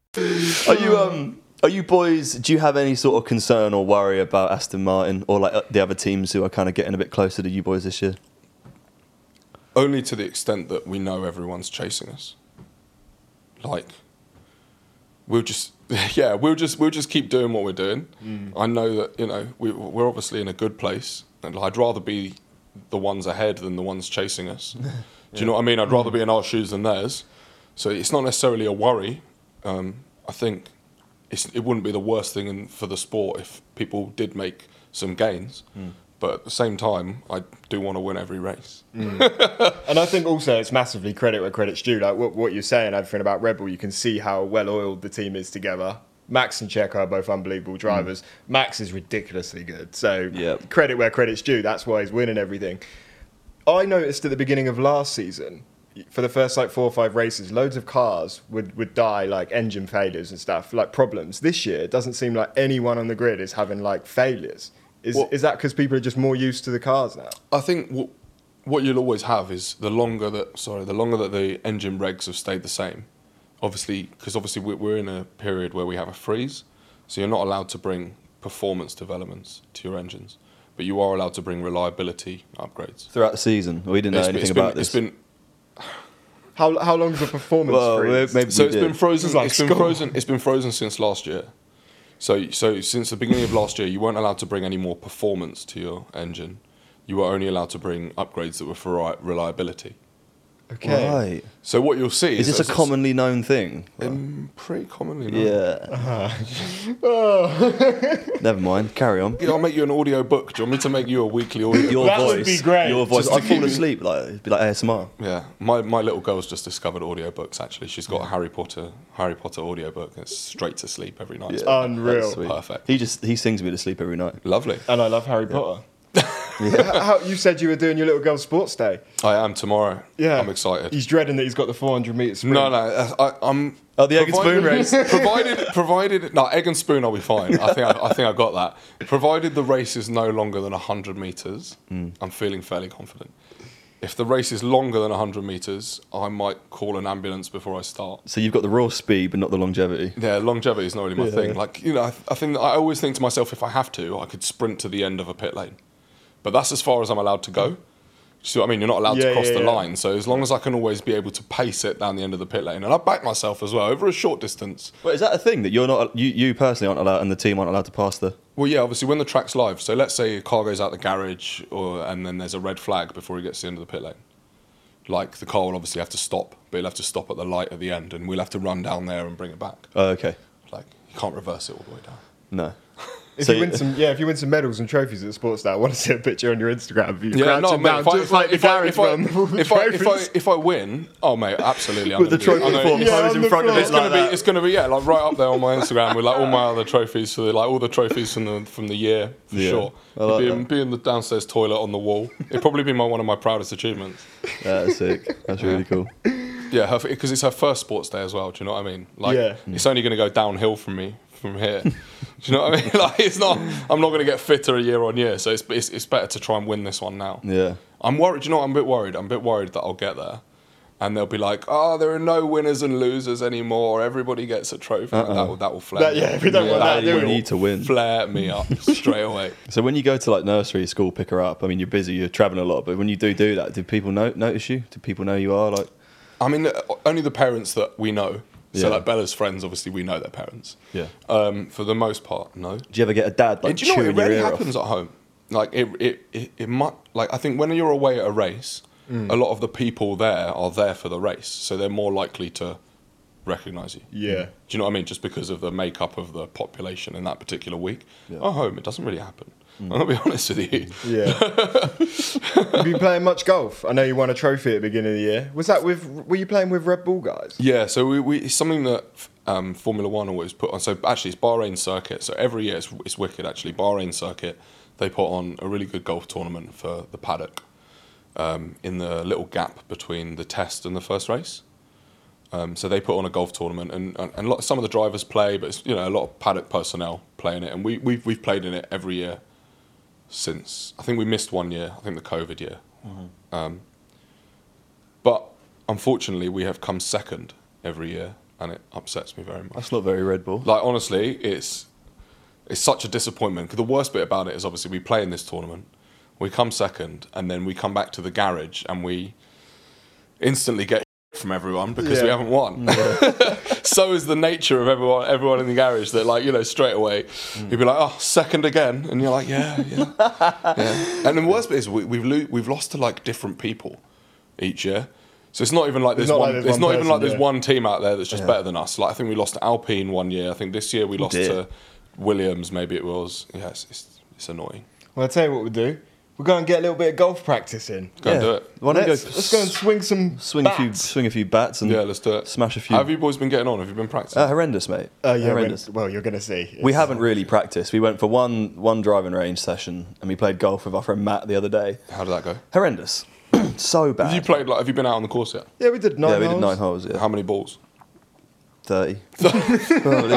[SPEAKER 3] Are you um? Are you boys? Do you have any sort of concern or worry about Aston Martin or like the other teams who are kind of getting a bit closer to you boys this year?
[SPEAKER 2] Only to the extent that we know everyone's chasing us. Like, we'll just, yeah, we'll just, we'll just keep doing what we're doing. I know that you know we, we're obviously in a good place, and I'd rather be the ones ahead than the ones chasing us. Do you know what I mean? I'd rather be in our shoes than theirs. So it's not necessarily a worry. Um, I think it's, it wouldn't be the worst thing in, for the sport if people did make some gains. Hmm. But at the same time, I do want to win every race. Hmm.
[SPEAKER 4] And I think also it's massively credit where credit's due. Like what, what you're saying, everything about Red Bull, you can see how well oiled the team is together. Max and Checo are both unbelievable hmm. drivers. Max is ridiculously good. So
[SPEAKER 3] Yep.
[SPEAKER 4] credit where credit's due. That's why he's winning everything. I noticed at the beginning of last season, for the first like four or five races, loads of cars would, would die like engine failures and stuff, like problems. This year, it doesn't seem like anyone on the grid is having like failures. Is,
[SPEAKER 2] Well-
[SPEAKER 4] is that because people are just more used to the cars now?
[SPEAKER 2] I think what, what you'll always have is the longer that sorry, the longer that the engine regs have stayed the same. Obviously, because obviously we- we're in a period where we have a freeze, so you're not allowed to bring performance developments to your engines, but you are allowed to bring reliability upgrades.
[SPEAKER 3] Throughout the season, we didn't know
[SPEAKER 2] It's-
[SPEAKER 3] anything
[SPEAKER 2] it's been-
[SPEAKER 3] about this.
[SPEAKER 2] It's been
[SPEAKER 4] How, how long's the performance
[SPEAKER 3] well,
[SPEAKER 4] freeze?
[SPEAKER 3] maybe
[SPEAKER 2] so it's
[SPEAKER 3] did.
[SPEAKER 2] been frozen.
[SPEAKER 4] It's like
[SPEAKER 2] it's been frozen. It's been frozen since last year. So so since the beginning of last year, you weren't allowed to bring any more performance to your engine. You were only allowed to bring upgrades that were for reliability.
[SPEAKER 4] Okay.
[SPEAKER 3] Right.
[SPEAKER 2] So what you'll see
[SPEAKER 3] Is
[SPEAKER 2] is,
[SPEAKER 3] this a commonly known thing?
[SPEAKER 2] Um, pretty commonly. known.
[SPEAKER 3] Yeah.
[SPEAKER 4] Oh.
[SPEAKER 3] Never mind. Carry on.
[SPEAKER 2] Yeah, I'll make you an audio book. Do you want me to make you a weekly audio?
[SPEAKER 3] Your
[SPEAKER 4] That
[SPEAKER 3] voice.
[SPEAKER 4] would be great.
[SPEAKER 3] Your voice.
[SPEAKER 2] Just to
[SPEAKER 3] I'd fall
[SPEAKER 2] you-
[SPEAKER 3] asleep like it'd be like ASMR.
[SPEAKER 2] yeah, my, my little girl's just discovered audiobooks. Actually, she's got a Harry Potter Harry Potter audiobook. It's straight to sleep every night. It's
[SPEAKER 4] Unreal.
[SPEAKER 3] That's sweet.
[SPEAKER 2] Perfect.
[SPEAKER 3] He just he sings me to sleep every night.
[SPEAKER 2] Lovely.
[SPEAKER 4] And I love Harry Potter. How, you said you were doing your little girl's sports day.
[SPEAKER 2] I am tomorrow.
[SPEAKER 4] Yeah,
[SPEAKER 2] I'm excited.
[SPEAKER 4] He's dreading that he's got the 400 metres.
[SPEAKER 2] No, no, uh, I, I'm.
[SPEAKER 3] Oh, the egg and spoon race.
[SPEAKER 2] provided, provided, no, egg and spoon, I'll be fine. I think, I, I think I got that. Provided the race is no longer than hundred meters,
[SPEAKER 3] Hmm.
[SPEAKER 2] I'm feeling fairly confident. If the race is longer than hundred meters, I might call an ambulance before I start.
[SPEAKER 3] So you've got the raw speed, but not the longevity.
[SPEAKER 2] Yeah, longevity is not really my thing. Like you know, I, I think I always think to myself, if I have to, I could sprint to the end of a pit lane, but that's as far as I'm allowed to go. You see what I mean? You're not allowed
[SPEAKER 4] Yeah,
[SPEAKER 2] to cross
[SPEAKER 4] yeah,
[SPEAKER 2] the
[SPEAKER 4] yeah.
[SPEAKER 2] line. So as long as I can always be able to pace it down the end of the pit lane, and I back myself as well over a short distance.
[SPEAKER 3] But is that a thing that you're not, you, you personally aren't allowed, and the team aren't allowed to pass the?
[SPEAKER 2] Well, yeah, obviously when the track's live. So let's say a car goes out the garage, or and then there's a red flag before he gets to the end of the pit lane. Like the car will obviously have to stop, but he'll have to stop at the light at the end, and we'll have to run down there and bring it back.
[SPEAKER 3] Oh, okay.
[SPEAKER 2] Like you can't reverse it all the way down.
[SPEAKER 3] No.
[SPEAKER 4] If
[SPEAKER 3] So
[SPEAKER 4] you
[SPEAKER 3] you-
[SPEAKER 4] win some, yeah, if you win some medals and trophies at sports day, I want to see a picture on your Instagram of you
[SPEAKER 2] Yeah, no, mate. If I, if, I,
[SPEAKER 4] like
[SPEAKER 2] if, I, if, I,
[SPEAKER 4] one with all the
[SPEAKER 2] if, I, if, I, if I win, oh mate, absolutely. I'm
[SPEAKER 3] With the
[SPEAKER 2] gonna be-
[SPEAKER 3] trophy
[SPEAKER 2] I'm
[SPEAKER 3] form
[SPEAKER 4] Yeah,
[SPEAKER 3] in
[SPEAKER 4] the
[SPEAKER 3] front of it
[SPEAKER 2] It's
[SPEAKER 3] like
[SPEAKER 2] gonna
[SPEAKER 3] that.
[SPEAKER 2] be, it's gonna be, yeah, like right up there on my Instagram with like all my other trophies for the, like all the trophies from the from the year for
[SPEAKER 3] Yeah,
[SPEAKER 2] sure.
[SPEAKER 3] I like
[SPEAKER 2] be, in, be in the downstairs toilet on the wall. It'd probably be my one of my proudest achievements.
[SPEAKER 3] That's sick. That's really cool.
[SPEAKER 2] Yeah, because it's her first sports day as well. Do you know what I mean? Like,
[SPEAKER 4] Yeah.
[SPEAKER 2] it's only going to go downhill from me from here. do you know what I mean? Like, it's not. I'm not going to get fitter year on year. So it's, it's it's better to try and win this one now.
[SPEAKER 3] Yeah.
[SPEAKER 2] I'm worried. Do you know what? I'm a bit worried. I'm a bit worried that I'll get there. And they'll be like, "Oh, there are no winners and losers anymore. Everybody gets a trophy." That uh-uh. will that will flare.
[SPEAKER 4] That- yeah, we don't want that,
[SPEAKER 3] You
[SPEAKER 4] we?
[SPEAKER 3] need to win.
[SPEAKER 2] Flare me up straight away.
[SPEAKER 3] So when you go to like nursery, school, pick her up. I mean, you're busy, you're traveling a lot, but when you do do that, do people no- notice you? Do people know you are like?
[SPEAKER 2] I mean, only the parents that we know. So
[SPEAKER 3] Yeah.
[SPEAKER 2] like Bella's friends, obviously we know their parents.
[SPEAKER 3] Yeah.
[SPEAKER 2] Um, for the most part, no.
[SPEAKER 3] Do you ever get a dad like
[SPEAKER 2] do you know what?
[SPEAKER 3] chewing
[SPEAKER 2] It rarely
[SPEAKER 3] ear
[SPEAKER 2] happens
[SPEAKER 3] off?
[SPEAKER 2] at home. Like it, it, it, it might. Like I think when you're away at a race,
[SPEAKER 3] Mm.
[SPEAKER 2] a lot of the people there are there for the race, so they're more likely to recognise you.
[SPEAKER 4] Yeah.
[SPEAKER 2] Do you know what I mean? Just because of the makeup of the population in that particular week. At home, it doesn't really happen.
[SPEAKER 3] Mm.
[SPEAKER 2] I'll be honest with you.
[SPEAKER 4] Yeah. Have you been playing much golf? I know you won a trophy at the beginning of the year. Was that with? Were you playing with Red Bull guys?
[SPEAKER 2] Yeah, so we, we it's something that um, Formula One always put on. So actually, it's Bahrain circuit. So every year it's, it's wicked. Actually, Bahrain circuit they put on a really good golf tournament for the paddock um, in the little gap between the test and the first race. Um, so they put on a golf tournament, and, and, and lot, some of the drivers play, but it's, you know a lot of paddock personnel play in it, and we we've, we've played in it every year since. I think we missed one year. I think the COVID year. Um, but unfortunately, we have come second every year, and it upsets me very much.
[SPEAKER 3] That's not very Red Bull.
[SPEAKER 2] Like honestly, it's it's such a disappointment. Cause the worst bit about it is obviously we play in this tournament, we come second, and then we come back to the garage and we instantly get from everyone because we haven't won. so is the nature of everyone everyone in the garage that like you know straight away mm. you'd be like oh second again and you're like yeah yeah, yeah. and the worst bit is we, we've lo- we've lost to like different people each year. So it's not even like there's
[SPEAKER 4] not
[SPEAKER 2] one.
[SPEAKER 4] like there's
[SPEAKER 2] it's
[SPEAKER 4] one
[SPEAKER 2] not even
[SPEAKER 4] person,
[SPEAKER 2] like there's
[SPEAKER 4] yeah.
[SPEAKER 2] one team out there that's just better than us. Like I think we lost to Alpine one year. I think this year we oh, lost
[SPEAKER 3] dear.
[SPEAKER 2] to Williams. Maybe it was. Yeah, it's, it's, it's annoying.
[SPEAKER 4] Well, I'll tell you what we'll do. We'll going to get a little bit of golf practice in.
[SPEAKER 2] Go and do it.
[SPEAKER 3] Why don't you
[SPEAKER 4] Let's,
[SPEAKER 3] go
[SPEAKER 4] let's go and swing some
[SPEAKER 3] swing a few
[SPEAKER 4] bats.
[SPEAKER 3] swing a few bats and
[SPEAKER 2] Yeah, let's do it.
[SPEAKER 3] smash a few.
[SPEAKER 2] How have you boys been getting on? Have you been practicing?
[SPEAKER 3] uh, horrendous, mate.
[SPEAKER 4] Oh yeah, when,
[SPEAKER 3] horrendous.
[SPEAKER 4] well you're gonna see.
[SPEAKER 3] We
[SPEAKER 4] It's-
[SPEAKER 3] haven't really practiced. We went for one one driving range session and we played golf with our friend Matt the other day.
[SPEAKER 2] How did that go?
[SPEAKER 3] Horrendous. so bad.
[SPEAKER 2] Have you played? Like, have you been out on the course yet?
[SPEAKER 4] Yeah, we did nine.
[SPEAKER 3] yeah, we did
[SPEAKER 4] holes.
[SPEAKER 3] nine holes. Yeah.
[SPEAKER 2] How many balls?
[SPEAKER 3] 30. Probably.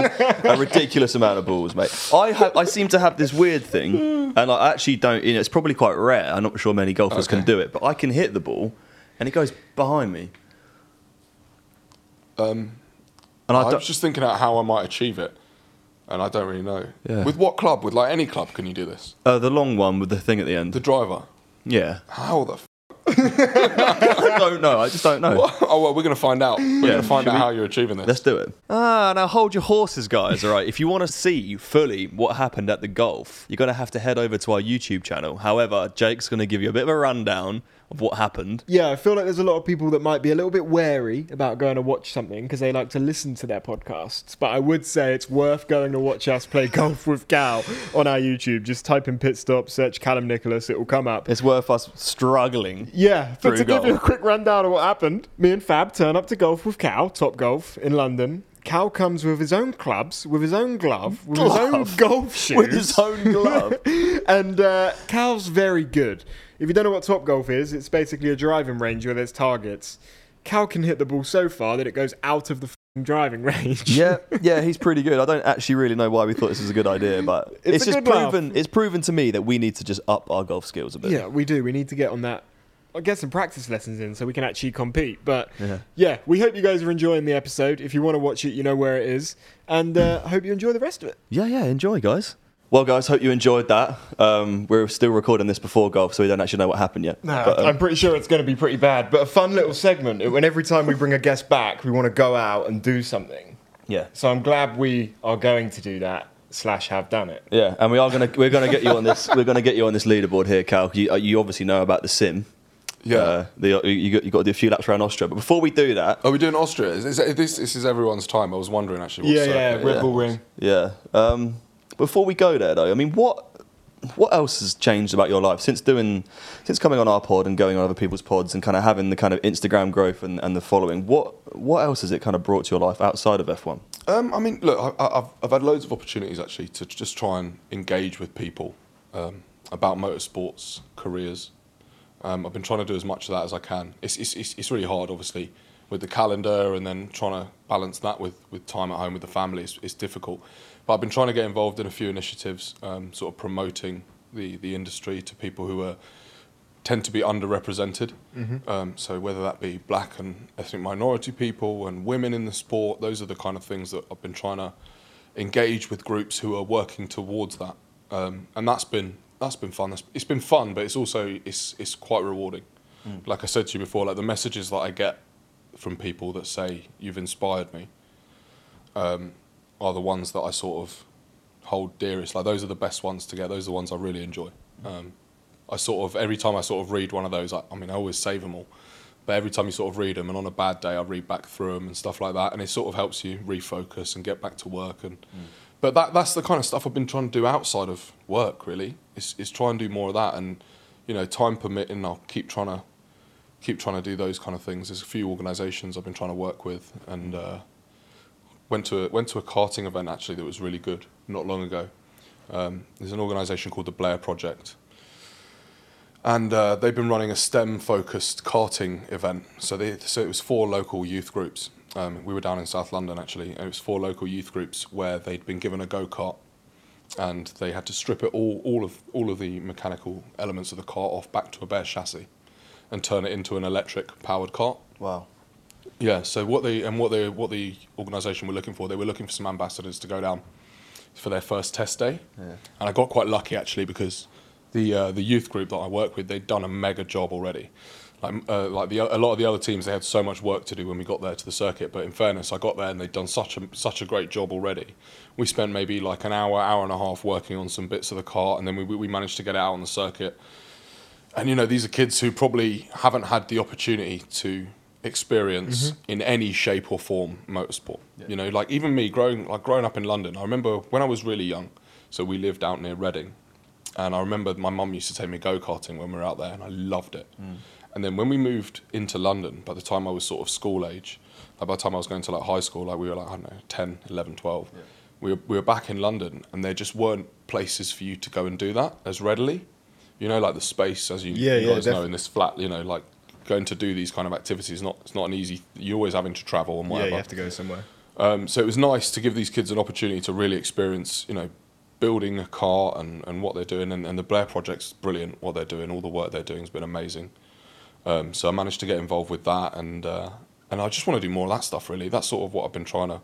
[SPEAKER 3] a ridiculous amount of balls, mate. I have, I seem to have this weird thing, and I actually don't. You know, it's probably quite rare. I'm not sure many golfers can do it, but I can hit the ball, and it goes behind me.
[SPEAKER 2] Um,
[SPEAKER 3] And I,
[SPEAKER 2] I
[SPEAKER 3] don't,
[SPEAKER 2] was just thinking about how I might achieve it, and I don't really know.
[SPEAKER 3] Yeah.
[SPEAKER 2] With what club? With like any club, can you do this?
[SPEAKER 3] uh, the long one with the thing at the end.
[SPEAKER 2] The driver.
[SPEAKER 3] yeah,
[SPEAKER 2] How the? F-
[SPEAKER 3] don't know. I just don't know.
[SPEAKER 2] oh well, we're gonna find out. We're
[SPEAKER 3] Yeah,
[SPEAKER 2] gonna find out
[SPEAKER 3] we-
[SPEAKER 2] how you're achieving this.
[SPEAKER 3] Let's do it. Ah, now hold your horses, guys. All right. If you want to see fully what happened at the golf, you're going to have to head over to our YouTube channel. However, Jake's going to give you a bit of a rundown of what happened.
[SPEAKER 4] Yeah, I feel like there's a lot of people that might be a little bit wary about going to watch something because they like to listen to their podcasts. But I would say it's worth going to watch us play golf with Cal on our YouTube. Just type in pit stop, search Calum Nicholas, it will come up.
[SPEAKER 3] It's worth us struggling.
[SPEAKER 4] Yeah, but to give you a quick rundown of what happened, me and Fab turn up to golf with Cal, Top Golf in London. Cal comes with his own clubs, with his own glove, with his own golf shoes.
[SPEAKER 3] With his own glove.
[SPEAKER 4] and uh, Cal's very good. If you don't know what Top Golf is, it's basically a driving range where there's targets. Cal can hit the ball so far that it goes out of the f***ing driving range.
[SPEAKER 3] yeah, yeah, he's pretty good. I don't actually really know why we thought this was a good idea, but
[SPEAKER 4] It's
[SPEAKER 3] it's, just
[SPEAKER 4] good laugh.
[SPEAKER 3] proven. It's proven to me that we need to just up our golf skills a bit.
[SPEAKER 4] Yeah, we do. We need to get on that. I'll get some practice lessons in so we can actually compete. But
[SPEAKER 3] Yeah.
[SPEAKER 4] yeah, we hope you guys are enjoying the episode. If you want to watch it, you know where it is. And uh, I hope you enjoy the rest of it.
[SPEAKER 3] Yeah, yeah, enjoy, guys. Well, guys, hope you enjoyed that. Um, we're still recording this before golf, so we don't actually know what happened yet. But, um,
[SPEAKER 4] I'm pretty sure it's going to be pretty bad, but a fun little segment. When every time we bring a guest back, we want to go out and do something.
[SPEAKER 3] yeah,
[SPEAKER 4] So I'm glad we are going to do that. Slash, have done it.
[SPEAKER 3] yeah, and we are gonna we're gonna get you on this we're gonna get you on this leaderboard here, Cal. You, uh, you obviously know about the sim.
[SPEAKER 2] Yeah.
[SPEAKER 3] Uh, the, you got you got to do a few laps around Austria, but before we do that,
[SPEAKER 2] Are we doing Austria? Is, is, this, this is everyone's time. I was wondering actually. What
[SPEAKER 4] Yeah, yeah, Red Bull. Ring.
[SPEAKER 3] Yeah. Um, before we go there, though, I mean, what what else has changed about your life since doing since coming on our pod and going on other people's pods and kind of having the kind of Instagram growth and, and the following? What what else has it kind of brought to your life outside of F1?
[SPEAKER 2] Um, I mean, look, I, I- I've, I've had loads of opportunities actually to just try and engage with people um, about motorsports careers. Um, I've been trying to do as much of that as I can. It's, it's, it's, it's really hard, obviously, with the calendar and then trying to balance that with, with time at home with the family. It's, it's difficult. But I've been trying to get involved in a few initiatives, um, sort of promoting the, the industry to people who are tend to be underrepresented. Um, so whether that be black and ethnic minority people and women in the sport, those are the kind of things that I've been trying to engage with groups who are working towards that. Um, and that's been that's been fun. It's- been fun, but it's also it's it's quite rewarding. Like I said to you before, like the messages that I get from people that say you've inspired me um, are the ones that I sort of hold dearest. Like those are the best ones to get. Those are the ones I really enjoy. Um, I sort of every time I sort of read one of those, I, I mean, I always save them all. But every time you sort of read them, and on a bad day, I read back through them and stuff like that, and it sort of helps you refocus and get back to work. And but that that's the kind of stuff I've been trying to do outside of work. Really, is is try and do more of that, and you know, time permitting, I'll keep trying to keep trying to do those kind of things. There's a few organisations I've been trying to work with, and uh, went to a, went to a karting event actually that was really good not long ago. Um, there's an organisation called the Blair Project, and uh, they've been running a STEM-focused karting event. So they so it was four local youth groups. Um, we were down in South London actually, and it was four local youth groups where they'd been given a go kart, and they had to strip it all all of all of the mechanical elements of the car off back to a bare chassis, and turn it into an electric powered cart.
[SPEAKER 3] Wow.
[SPEAKER 2] Yeah. So what they and what they what the organisation were looking for, they were looking for some ambassadors to go down for their first test day, and I got quite lucky actually because the uh, the youth group that I work with, they'd done a mega job already. Like uh, like the a lot of the other teams, they had so much work to do when we got there to the circuit. But in fairness, I got there and they'd done such a such a great job already. We spent maybe like an hour, hour and a half working on some bits of the car, and then we we managed to get it out on the circuit. And you know, these are kids who probably haven't had the opportunity to experience in any shape or form motorsport. You know, like even me growing like growing up in London, I remember when I was really young. So we lived out near Reading, and I remember my mum used to take me go karting when we were out there, and I loved it. And then when we moved into London, by the time I was sort of school age, like by the time I was going to like high school, like we were like I don't know 10, 11, 12. We were, we were back in London, and there just weren't places for you to go and do that as readily. You know, like the space, as you,
[SPEAKER 4] Yeah,
[SPEAKER 2] you
[SPEAKER 4] yeah,
[SPEAKER 2] guys know, in this flat, you know, like going to do these kind of activities not it's not an easy. You're always having to travel and whatever.
[SPEAKER 4] Yeah, you have to go somewhere.
[SPEAKER 2] Um, so it was nice to give these kids an opportunity to really experience, you know, building a car and, and what they're doing. And, and the Blair Project's brilliant. What they're doing, all the work they're doing has been amazing. Um, so I managed to get involved with that, and uh, and I just want to do more of that stuff. Really, that's sort of what I've been trying to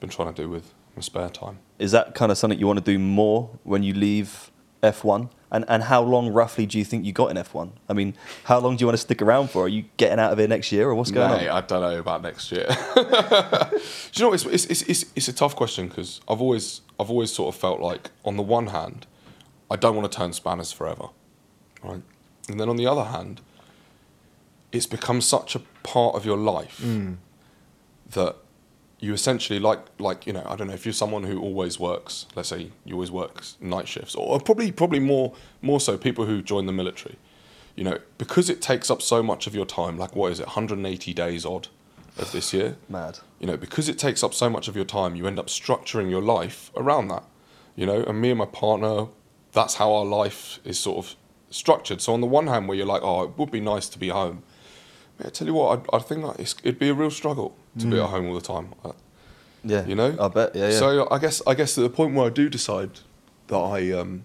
[SPEAKER 2] been trying to do with my spare time.
[SPEAKER 3] Is that kind of something you want to do more when you leave F1? And and how long roughly do you think you got in F1? I mean, how long do you want to stick around for? Are you getting out of here next year, or what's going
[SPEAKER 2] Mate,
[SPEAKER 3] on?
[SPEAKER 2] I don't know about next year. do you know it's, it's, it's, it's, it's a tough question because I've always I've always sort of felt like on the one hand, I don't want to turn spanners forever, right? And then on the other hand, it's become such a part of your life mm. that you essentially like like you know I don't know if you're someone who always works let's say you always work night shifts or probably probably more more so people who join the military you know because it takes up so much of your time like what is it 180 days odd of this year.
[SPEAKER 3] Mad.
[SPEAKER 2] You know, because it takes up so much of your time, you end up structuring your life around that. You know, and me and my partner, that's how our life is sort of structured. So on the one hand, where you're like, oh, it would be nice to be home. I tell you what, I, I think it's, it'd be a real struggle to be at home all the time. I-
[SPEAKER 3] Yeah.
[SPEAKER 2] you know.
[SPEAKER 3] I bet. Yeah. yeah.
[SPEAKER 2] So I guess I guess at the point where I do decide that I um,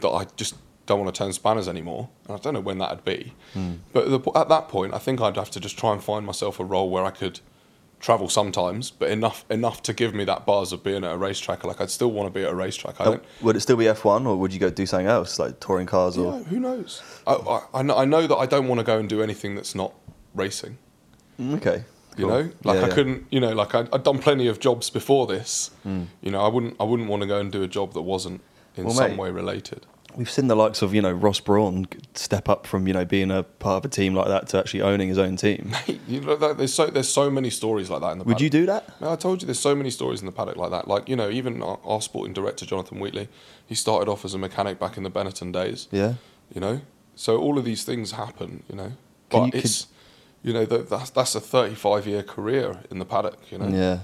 [SPEAKER 2] that I just don't want to turn spanners anymore, and I don't know when that'd be,
[SPEAKER 3] Hmm.
[SPEAKER 2] but at, the, at that point, I think I'd have to just try and find myself a role where I could travel sometimes, but enough enough to give me that buzz of being at a racetrack. Like I'd still want to be at a racetrack. I don't.
[SPEAKER 3] would it still be F1 or would you go do something else like touring cars or?
[SPEAKER 2] Yeah, who knows? I, I, I, know, I know that I don't want to go and do anything that's not racing.
[SPEAKER 3] Mm, Okay.
[SPEAKER 2] You know, like
[SPEAKER 3] Yeah,
[SPEAKER 2] I
[SPEAKER 3] yeah.
[SPEAKER 2] couldn't. You know, like I, I'd done plenty of jobs before this.
[SPEAKER 3] Hmm.
[SPEAKER 2] You know, I wouldn't. I wouldn't want to go and do a job that wasn't in
[SPEAKER 3] Well,
[SPEAKER 2] some
[SPEAKER 3] mate,
[SPEAKER 2] way related.
[SPEAKER 3] We've seen the likes of you know Ross Brawn step up from you know being a part of a team like that to actually owning his own team.
[SPEAKER 2] You know, like, there's so there's so many stories like that in the.
[SPEAKER 3] Would you do that?
[SPEAKER 2] No, I told you there's so many stories in the paddock like that. Like you know, even our, our sporting director Jonathan Wheatley, he started off as a mechanic back in the Benetton days.
[SPEAKER 3] Yeah.
[SPEAKER 2] You know, so all of these things happen. You know, but
[SPEAKER 3] you- could-
[SPEAKER 2] it's you know that that's that's a 35 year career in the paddock. You know,
[SPEAKER 3] Yeah.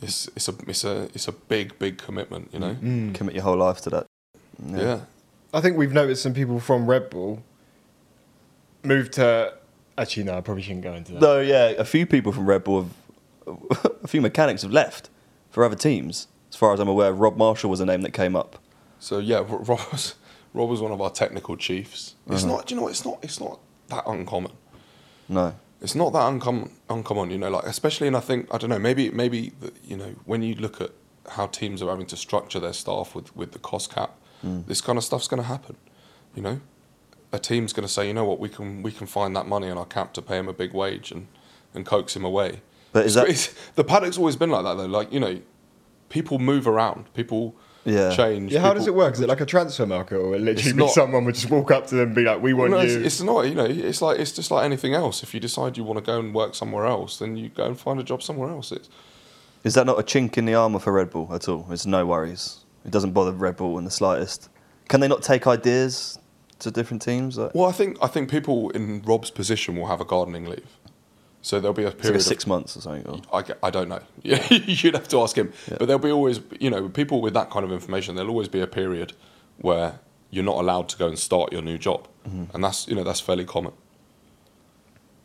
[SPEAKER 2] it's it's a it's a it's a big big commitment. You know,
[SPEAKER 3] Mm. Commit your whole life to that.
[SPEAKER 2] Yeah.
[SPEAKER 4] I think we've noticed some people from Red Bull move to. Actually, no, I probably shouldn't go into that.
[SPEAKER 3] No, yeah, a few people from Red Bull, have, a few mechanics have left for other teams. As far as I'm aware, Rob Marshall was a name that came up.
[SPEAKER 2] So yeah, Rob was Rob was one of our technical chiefs. It's
[SPEAKER 3] Uh-huh.
[SPEAKER 2] not. Do you know? It's not. It's not that uncommon.
[SPEAKER 3] No.
[SPEAKER 2] It's not that uncommon. Uncommon, you know. Like especially, and I think I don't know. Maybe maybe you know when you look at how teams are having to structure their staff with with the cost cap, this kind of stuff's going to happen. You know, a team's going to say, you know what, we can we can find that money in our cap to pay him a big wage and and coax him away.
[SPEAKER 3] But is
[SPEAKER 2] It's-
[SPEAKER 3] that-
[SPEAKER 2] it's- the paddock's always been like that though? Like you know, people move around, people
[SPEAKER 3] Yeah.
[SPEAKER 2] change.
[SPEAKER 4] Yeah, how does it work? Is it like a transfer market, or will literally
[SPEAKER 2] not-
[SPEAKER 4] someone would just walk up to them and be like, "We want
[SPEAKER 2] no,
[SPEAKER 4] you"?
[SPEAKER 2] It's, it's not. You know, it's like it's just like anything else. If you decide you want to go and work somewhere else, then you go and find a job somewhere else. It's,
[SPEAKER 3] Is that not a chink in the armour for Red Bull at all? It's no worries. It doesn't bother Red Bull in the slightest. Can they not take ideas to different teams? Like,
[SPEAKER 2] well, I think I think people in Rob's position will have a gardening leave, so there'll be a
[SPEAKER 3] it's like
[SPEAKER 2] period.
[SPEAKER 3] a six months or something. Or,
[SPEAKER 2] I, I don't know. Yeah, you'd have to ask him. But there'll be always, you know, people with that kind of information. There'll always be a period where you're not allowed to go and start your new job, mm-hmm. and that's you know that's fairly common.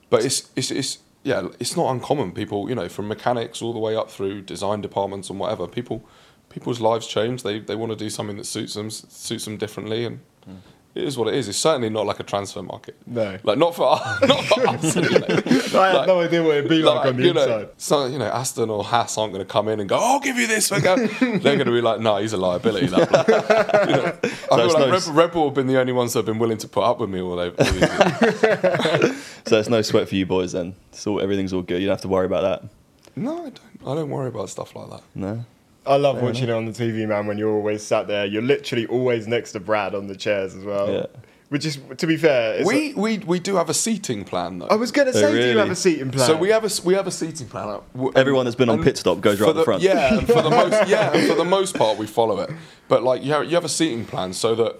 [SPEAKER 2] But it's it's it's yeah, it's not uncommon. People, you know, from mechanics all the way up through design departments and whatever. People, people's lives change. They they want to do something that suits them, suits them differently, and hmm. it is what it is. It's certainly not like a transfer market.
[SPEAKER 4] No.
[SPEAKER 2] like not for not for us. Anyway.
[SPEAKER 4] I have no idea what it'd be like, on the
[SPEAKER 2] you know,
[SPEAKER 4] inside.
[SPEAKER 2] So you know, Aston or Haas aren't going to come in and go, "I'll give you this." They're going to be like, "No, he's a liability." That bloke." you know, I
[SPEAKER 3] it's
[SPEAKER 2] feel like
[SPEAKER 3] no-
[SPEAKER 2] Red, Red Bull have been the only ones that have been willing to put up with me all over. all these years.
[SPEAKER 3] so it's no sweat for you boys then. So everything's all good. You don't have to worry about that.
[SPEAKER 2] no, I don't. I don't worry about stuff like that.
[SPEAKER 3] No.
[SPEAKER 4] I love watching it on the TV, man. When you're always sat there, you're literally always next to Brad on the chairs as well.
[SPEAKER 3] Yeah.
[SPEAKER 4] Which is, to be fair, it's
[SPEAKER 2] We, we we do have a seating plan though.
[SPEAKER 4] I was going to say, do you have a seating plan?
[SPEAKER 2] So we have a we have a seating plan.
[SPEAKER 3] Everyone that's been on pit stop goes right at the front.
[SPEAKER 2] Yeah, for the most yeah, and for the most part we follow it. But like you have, you have a seating plan so that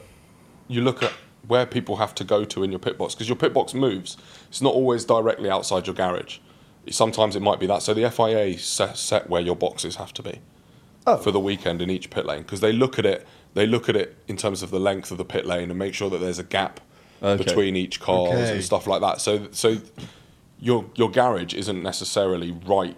[SPEAKER 2] you look at where people have to go to in your pit box because your pit box moves. It's not always directly outside your garage. Sometimes it might be that. So the FIA set, set where your boxes have to be Oh. for the weekend in each pit lane because they look at it. They look at it in terms of the length of the pit lane and make sure that there's a gap
[SPEAKER 3] Okay.
[SPEAKER 2] between each cars
[SPEAKER 4] Okay.
[SPEAKER 2] and stuff like that. So so your your garage isn't necessarily right.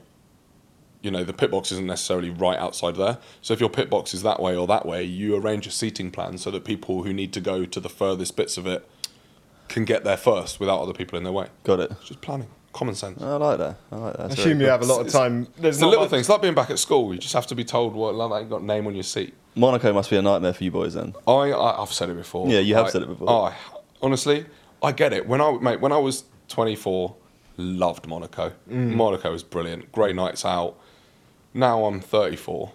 [SPEAKER 2] You know, the pit box isn't necessarily right outside there. So if your pit box is that way or that way, you arrange a seating plan so that people who need to go to the furthest bits of it can get there first without other people in their way.
[SPEAKER 3] Got it.
[SPEAKER 2] It's just planning, common sense.
[SPEAKER 3] I like that. I like that.
[SPEAKER 4] I assume you
[SPEAKER 3] good.
[SPEAKER 4] have a lot of
[SPEAKER 2] It's-
[SPEAKER 4] time. There's
[SPEAKER 2] It's the little
[SPEAKER 4] much-
[SPEAKER 2] things, like being back at school. You just have to be told what like you've got name on your seat.
[SPEAKER 3] Monaco must be a nightmare for you boys then.
[SPEAKER 2] I, I I've said it before.
[SPEAKER 3] Yeah, you have
[SPEAKER 2] I-
[SPEAKER 3] said it before.
[SPEAKER 2] I, honestly, I get it. When I mate, when I was 24, loved Monaco.
[SPEAKER 3] Mm.
[SPEAKER 2] Monaco was brilliant. Great nights out. Now I'm 34.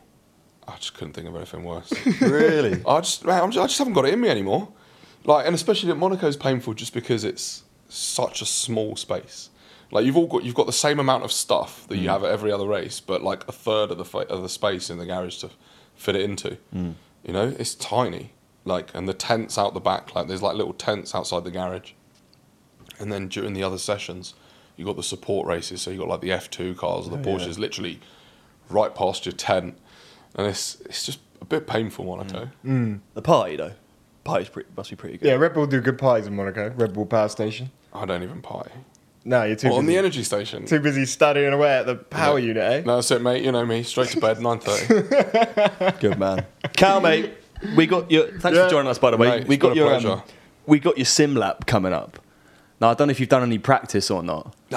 [SPEAKER 2] I just couldn't think of anything worse.
[SPEAKER 3] really?
[SPEAKER 2] I just, man, I'm just, I just haven't got it in me anymore. Like, and especially that Monaco's painful just because it's such a small space. Like you've all got, you've got the same amount of stuff that you mm. have at every other race, but like a third of the fa- of the space in the garage to fit it into. Mm. You know, it's tiny. Like, and the tents out the back, like there's like little tents outside the garage. And then during the other sessions, you got the support races, so you got like the F2 cars, or the oh, Porsches, literally right past your tent, and it's it's just a bit painful, Monaco. I tell you.
[SPEAKER 3] The party though, party's pretty, must be pretty good.
[SPEAKER 4] Yeah, Red Bull do good parties in Monaco. Red Bull Power Station.
[SPEAKER 2] I don't even party.
[SPEAKER 4] No, you're too
[SPEAKER 2] Well, on the energy station.
[SPEAKER 4] too busy studying away at the power
[SPEAKER 2] Yeah.
[SPEAKER 4] unit, eh?
[SPEAKER 2] No, that's it, mate. You know me. Straight to bed, nine thirty.
[SPEAKER 3] Good man. Cal, mate, we got your. Thanks
[SPEAKER 4] Yeah.
[SPEAKER 3] for joining us, by the way.
[SPEAKER 2] Mate,
[SPEAKER 3] we got your. Um, we got your sim lap coming up. Now I don't know if you've done any practice or not.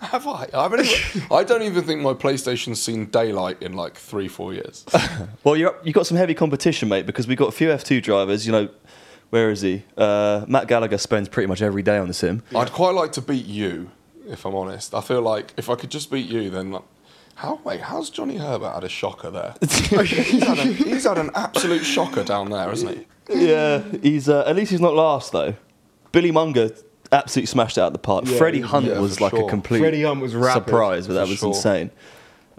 [SPEAKER 2] Have I? I, haven't I don't even think my PlayStation's seen daylight in like three, four years.
[SPEAKER 3] Well, you're you got some heavy competition, mate, because we got a few F2 drivers. You know, where is he? Uh, Matt Gallagher spends pretty much every day on the sim.
[SPEAKER 2] I'd quite like to beat you, if I'm honest. I feel like if I could just beat you, then like, how wait, how's Johnny Herbert had a shocker there? he's, had a, he's had an absolute shocker down there, hasn't he?
[SPEAKER 3] Yeah, he's uh, at least he's not last though. Billy Monger absolutely smashed it out of the park.
[SPEAKER 4] Yeah,
[SPEAKER 3] Freddie Hunt
[SPEAKER 2] yeah,
[SPEAKER 3] was
[SPEAKER 2] for
[SPEAKER 3] like a complete
[SPEAKER 4] Freddie Hunt was rapid,
[SPEAKER 3] surprise, but that
[SPEAKER 2] for
[SPEAKER 3] was
[SPEAKER 2] sure.
[SPEAKER 3] insane.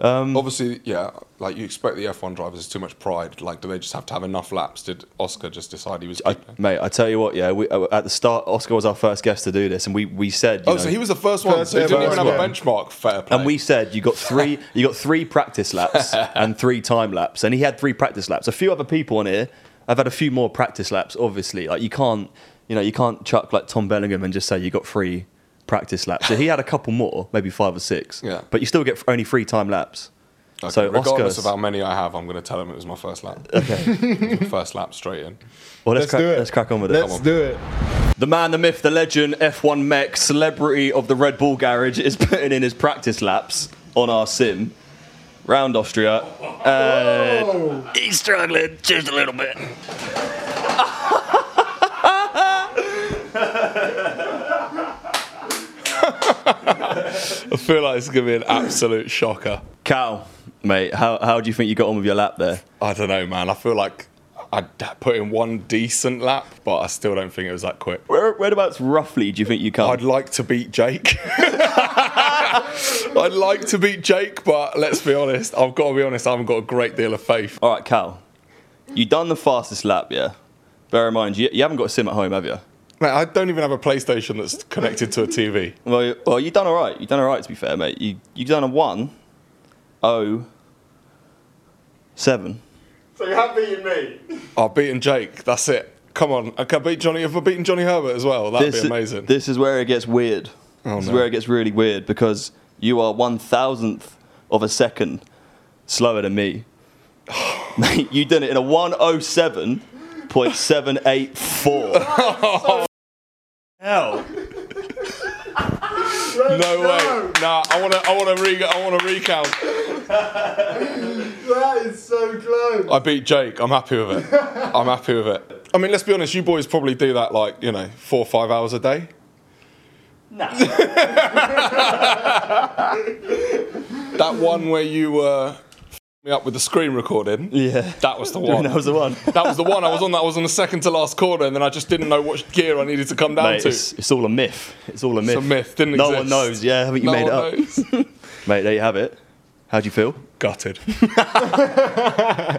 [SPEAKER 2] Obviously, yeah, like you expect the F1 drivers is too much pride. Like, do they just have to have enough laps? Did Oscar just decide he was?
[SPEAKER 3] I, mate, I tell you what, yeah, we, uh, at the start, Oscar was our first guest to do this, and we, we said, you
[SPEAKER 2] Oh,
[SPEAKER 3] know,
[SPEAKER 2] so he was the first one.
[SPEAKER 4] First
[SPEAKER 2] so he didn't
[SPEAKER 4] ever
[SPEAKER 2] even have a benchmark. Fair play.
[SPEAKER 3] and we said you got three, you got three practice laps and three time laps, and he had three practice laps. A few other people on here, I've had a few more practice laps. Obviously, like you can't, you know, you can't chuck like Tom Bellingham and just say you got three practice laps. So he had a couple more, maybe five or six.
[SPEAKER 2] Yeah.
[SPEAKER 3] but you still get only three time laps.
[SPEAKER 2] Okay,
[SPEAKER 3] so
[SPEAKER 2] regardless
[SPEAKER 3] Oscar's-
[SPEAKER 2] of how many I have, I'm going to tell him it was my first lap. Okay, first lap straight in.
[SPEAKER 3] Well, let's,
[SPEAKER 4] Let's
[SPEAKER 3] crack,
[SPEAKER 4] do it.
[SPEAKER 3] let's crack on with it.
[SPEAKER 4] Let's do it.
[SPEAKER 3] The man, the myth, the legend, F1 mech, celebrity of the Red Bull garage is putting in his practice laps on our sim round Austria. Uh, and he's struggling just a little bit.
[SPEAKER 2] I feel like it's going to be an absolute shocker.
[SPEAKER 3] Cal, mate, how, how do you think you got on with your lap there?
[SPEAKER 2] I don't know, man. I feel like I put in one decent lap, but I still don't think it was that quick.
[SPEAKER 3] Where, whereabouts roughly do you think you come?
[SPEAKER 2] I'd like to beat Jake. I'd like to beat Jake, but let's be honest. I've got to be honest. I haven't got a great deal of faith.
[SPEAKER 3] All right, Cal, you done the fastest lap, yeah? Bear in mind, you, you haven't got a sim at home, have you?
[SPEAKER 2] Mate, I don't even have a PlayStation that's connected to a TV.
[SPEAKER 3] Well, you- well, you done all right. You done all right, to be fair, mate. You you done a one, oh, seven.
[SPEAKER 4] So you have beaten me.
[SPEAKER 2] I've beaten Jake. That's it. Come on. I can beat Johnny. If I beaten Johnny Herbert as well, that'd
[SPEAKER 3] this,
[SPEAKER 2] be amazing.
[SPEAKER 3] This is where it gets weird.
[SPEAKER 2] Oh,
[SPEAKER 3] this is where it gets really weird because you are one thousandth of a second slower than me. Mate, you done it in a one oh seven point seven eight four. Hell.
[SPEAKER 2] no way. Nah, I want to. I want to re. I want to recount.
[SPEAKER 4] That is so close.
[SPEAKER 2] I beat Jake. I'm happy with it. I'm happy with it. I mean, let's be honest. You boys probably do that like you know four or five hours a day. That one where you were me up with the screen recording.
[SPEAKER 3] Yeah.
[SPEAKER 2] That was the one.
[SPEAKER 3] That was the one.
[SPEAKER 2] That was the one. I was on that. I was on the second to last corner, and then I just didn't know what gear I needed to come down
[SPEAKER 3] Mate,
[SPEAKER 2] to.
[SPEAKER 3] it's, it's all a myth. It's all a myth.
[SPEAKER 2] a myth, didn't
[SPEAKER 3] no
[SPEAKER 2] exist.
[SPEAKER 3] one knows. Yeah, haven't you
[SPEAKER 2] no
[SPEAKER 3] made it up?
[SPEAKER 2] knows.
[SPEAKER 3] Mate, there you have it. How do you feel?
[SPEAKER 2] Gutted.
[SPEAKER 4] I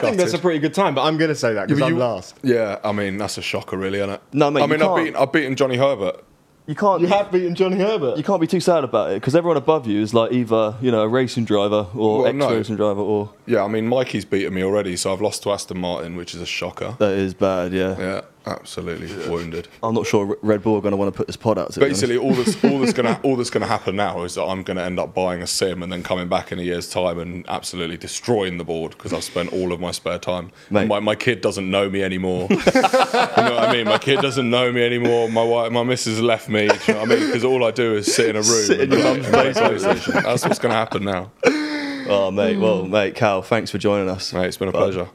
[SPEAKER 4] think that's a pretty good time, but I'm going to say that because
[SPEAKER 2] but
[SPEAKER 4] I'm last.
[SPEAKER 2] Yeah, I mean that's a shocker, really, isn't it?
[SPEAKER 3] No, mate,
[SPEAKER 2] I mean, I've beaten, I've beaten Johnny Herbert.
[SPEAKER 3] You can't.
[SPEAKER 4] You have beaten Johnny Herbert.
[SPEAKER 3] You can't be too sad about it because everyone above you is like either you know a racing driver or
[SPEAKER 2] Well,
[SPEAKER 3] ex-racing driver or
[SPEAKER 2] Yeah, I mean Mikey's beaten me already, so I've lost to Aston Martin, which is a shocker.
[SPEAKER 3] that is bad. Yeah,
[SPEAKER 2] Yeah, absolutely wounded.
[SPEAKER 3] I'm not sure Red Bull are going to want to put this pod out. To.
[SPEAKER 2] Basically, all that's all that's gonna all that's gonna happen now is that I'm gonna end up buying a sim and then coming back in a year's time and absolutely destroying the board because I've spent all of my spare time. My, my kid doesn't know me anymore. you know what I mean? My kid doesn't know me anymore. My wife, my missus left me. Do you know what I mean? Because all I do is sit in a room
[SPEAKER 3] Sit in
[SPEAKER 2] and
[SPEAKER 3] your mum's
[SPEAKER 2] PlayStation. That's what's gonna happen now.
[SPEAKER 3] oh mate, well mate, Cal, thanks for joining us.
[SPEAKER 2] Mate, it's been a
[SPEAKER 3] But
[SPEAKER 2] pleasure.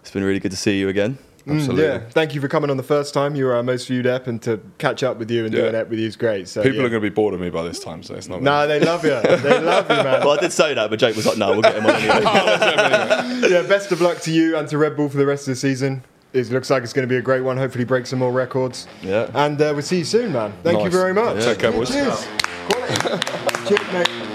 [SPEAKER 3] It's been really good to see you again.
[SPEAKER 2] Absolutely.
[SPEAKER 4] Yeah, thank you for coming on the first time. You were our most viewed app, and to catch up with you and
[SPEAKER 2] Yeah.
[SPEAKER 4] doing it with you is great. So
[SPEAKER 2] People
[SPEAKER 4] yeah.
[SPEAKER 2] are going to be bored of me by this time, so it's not.
[SPEAKER 4] Nah, they love you. They love you, man.
[SPEAKER 3] Well, I did say that, but Jake was like, "No, we'll get him on anyway."
[SPEAKER 4] yeah, best of luck to you and to Red Bull for the rest of the season. It looks like it's going to be a great one. Hopefully, break some more records.
[SPEAKER 3] Yeah.
[SPEAKER 4] And uh, we'll see you soon, man. Thank you very much.
[SPEAKER 2] Take care, boys.
[SPEAKER 4] Cheers. Cheers, mate.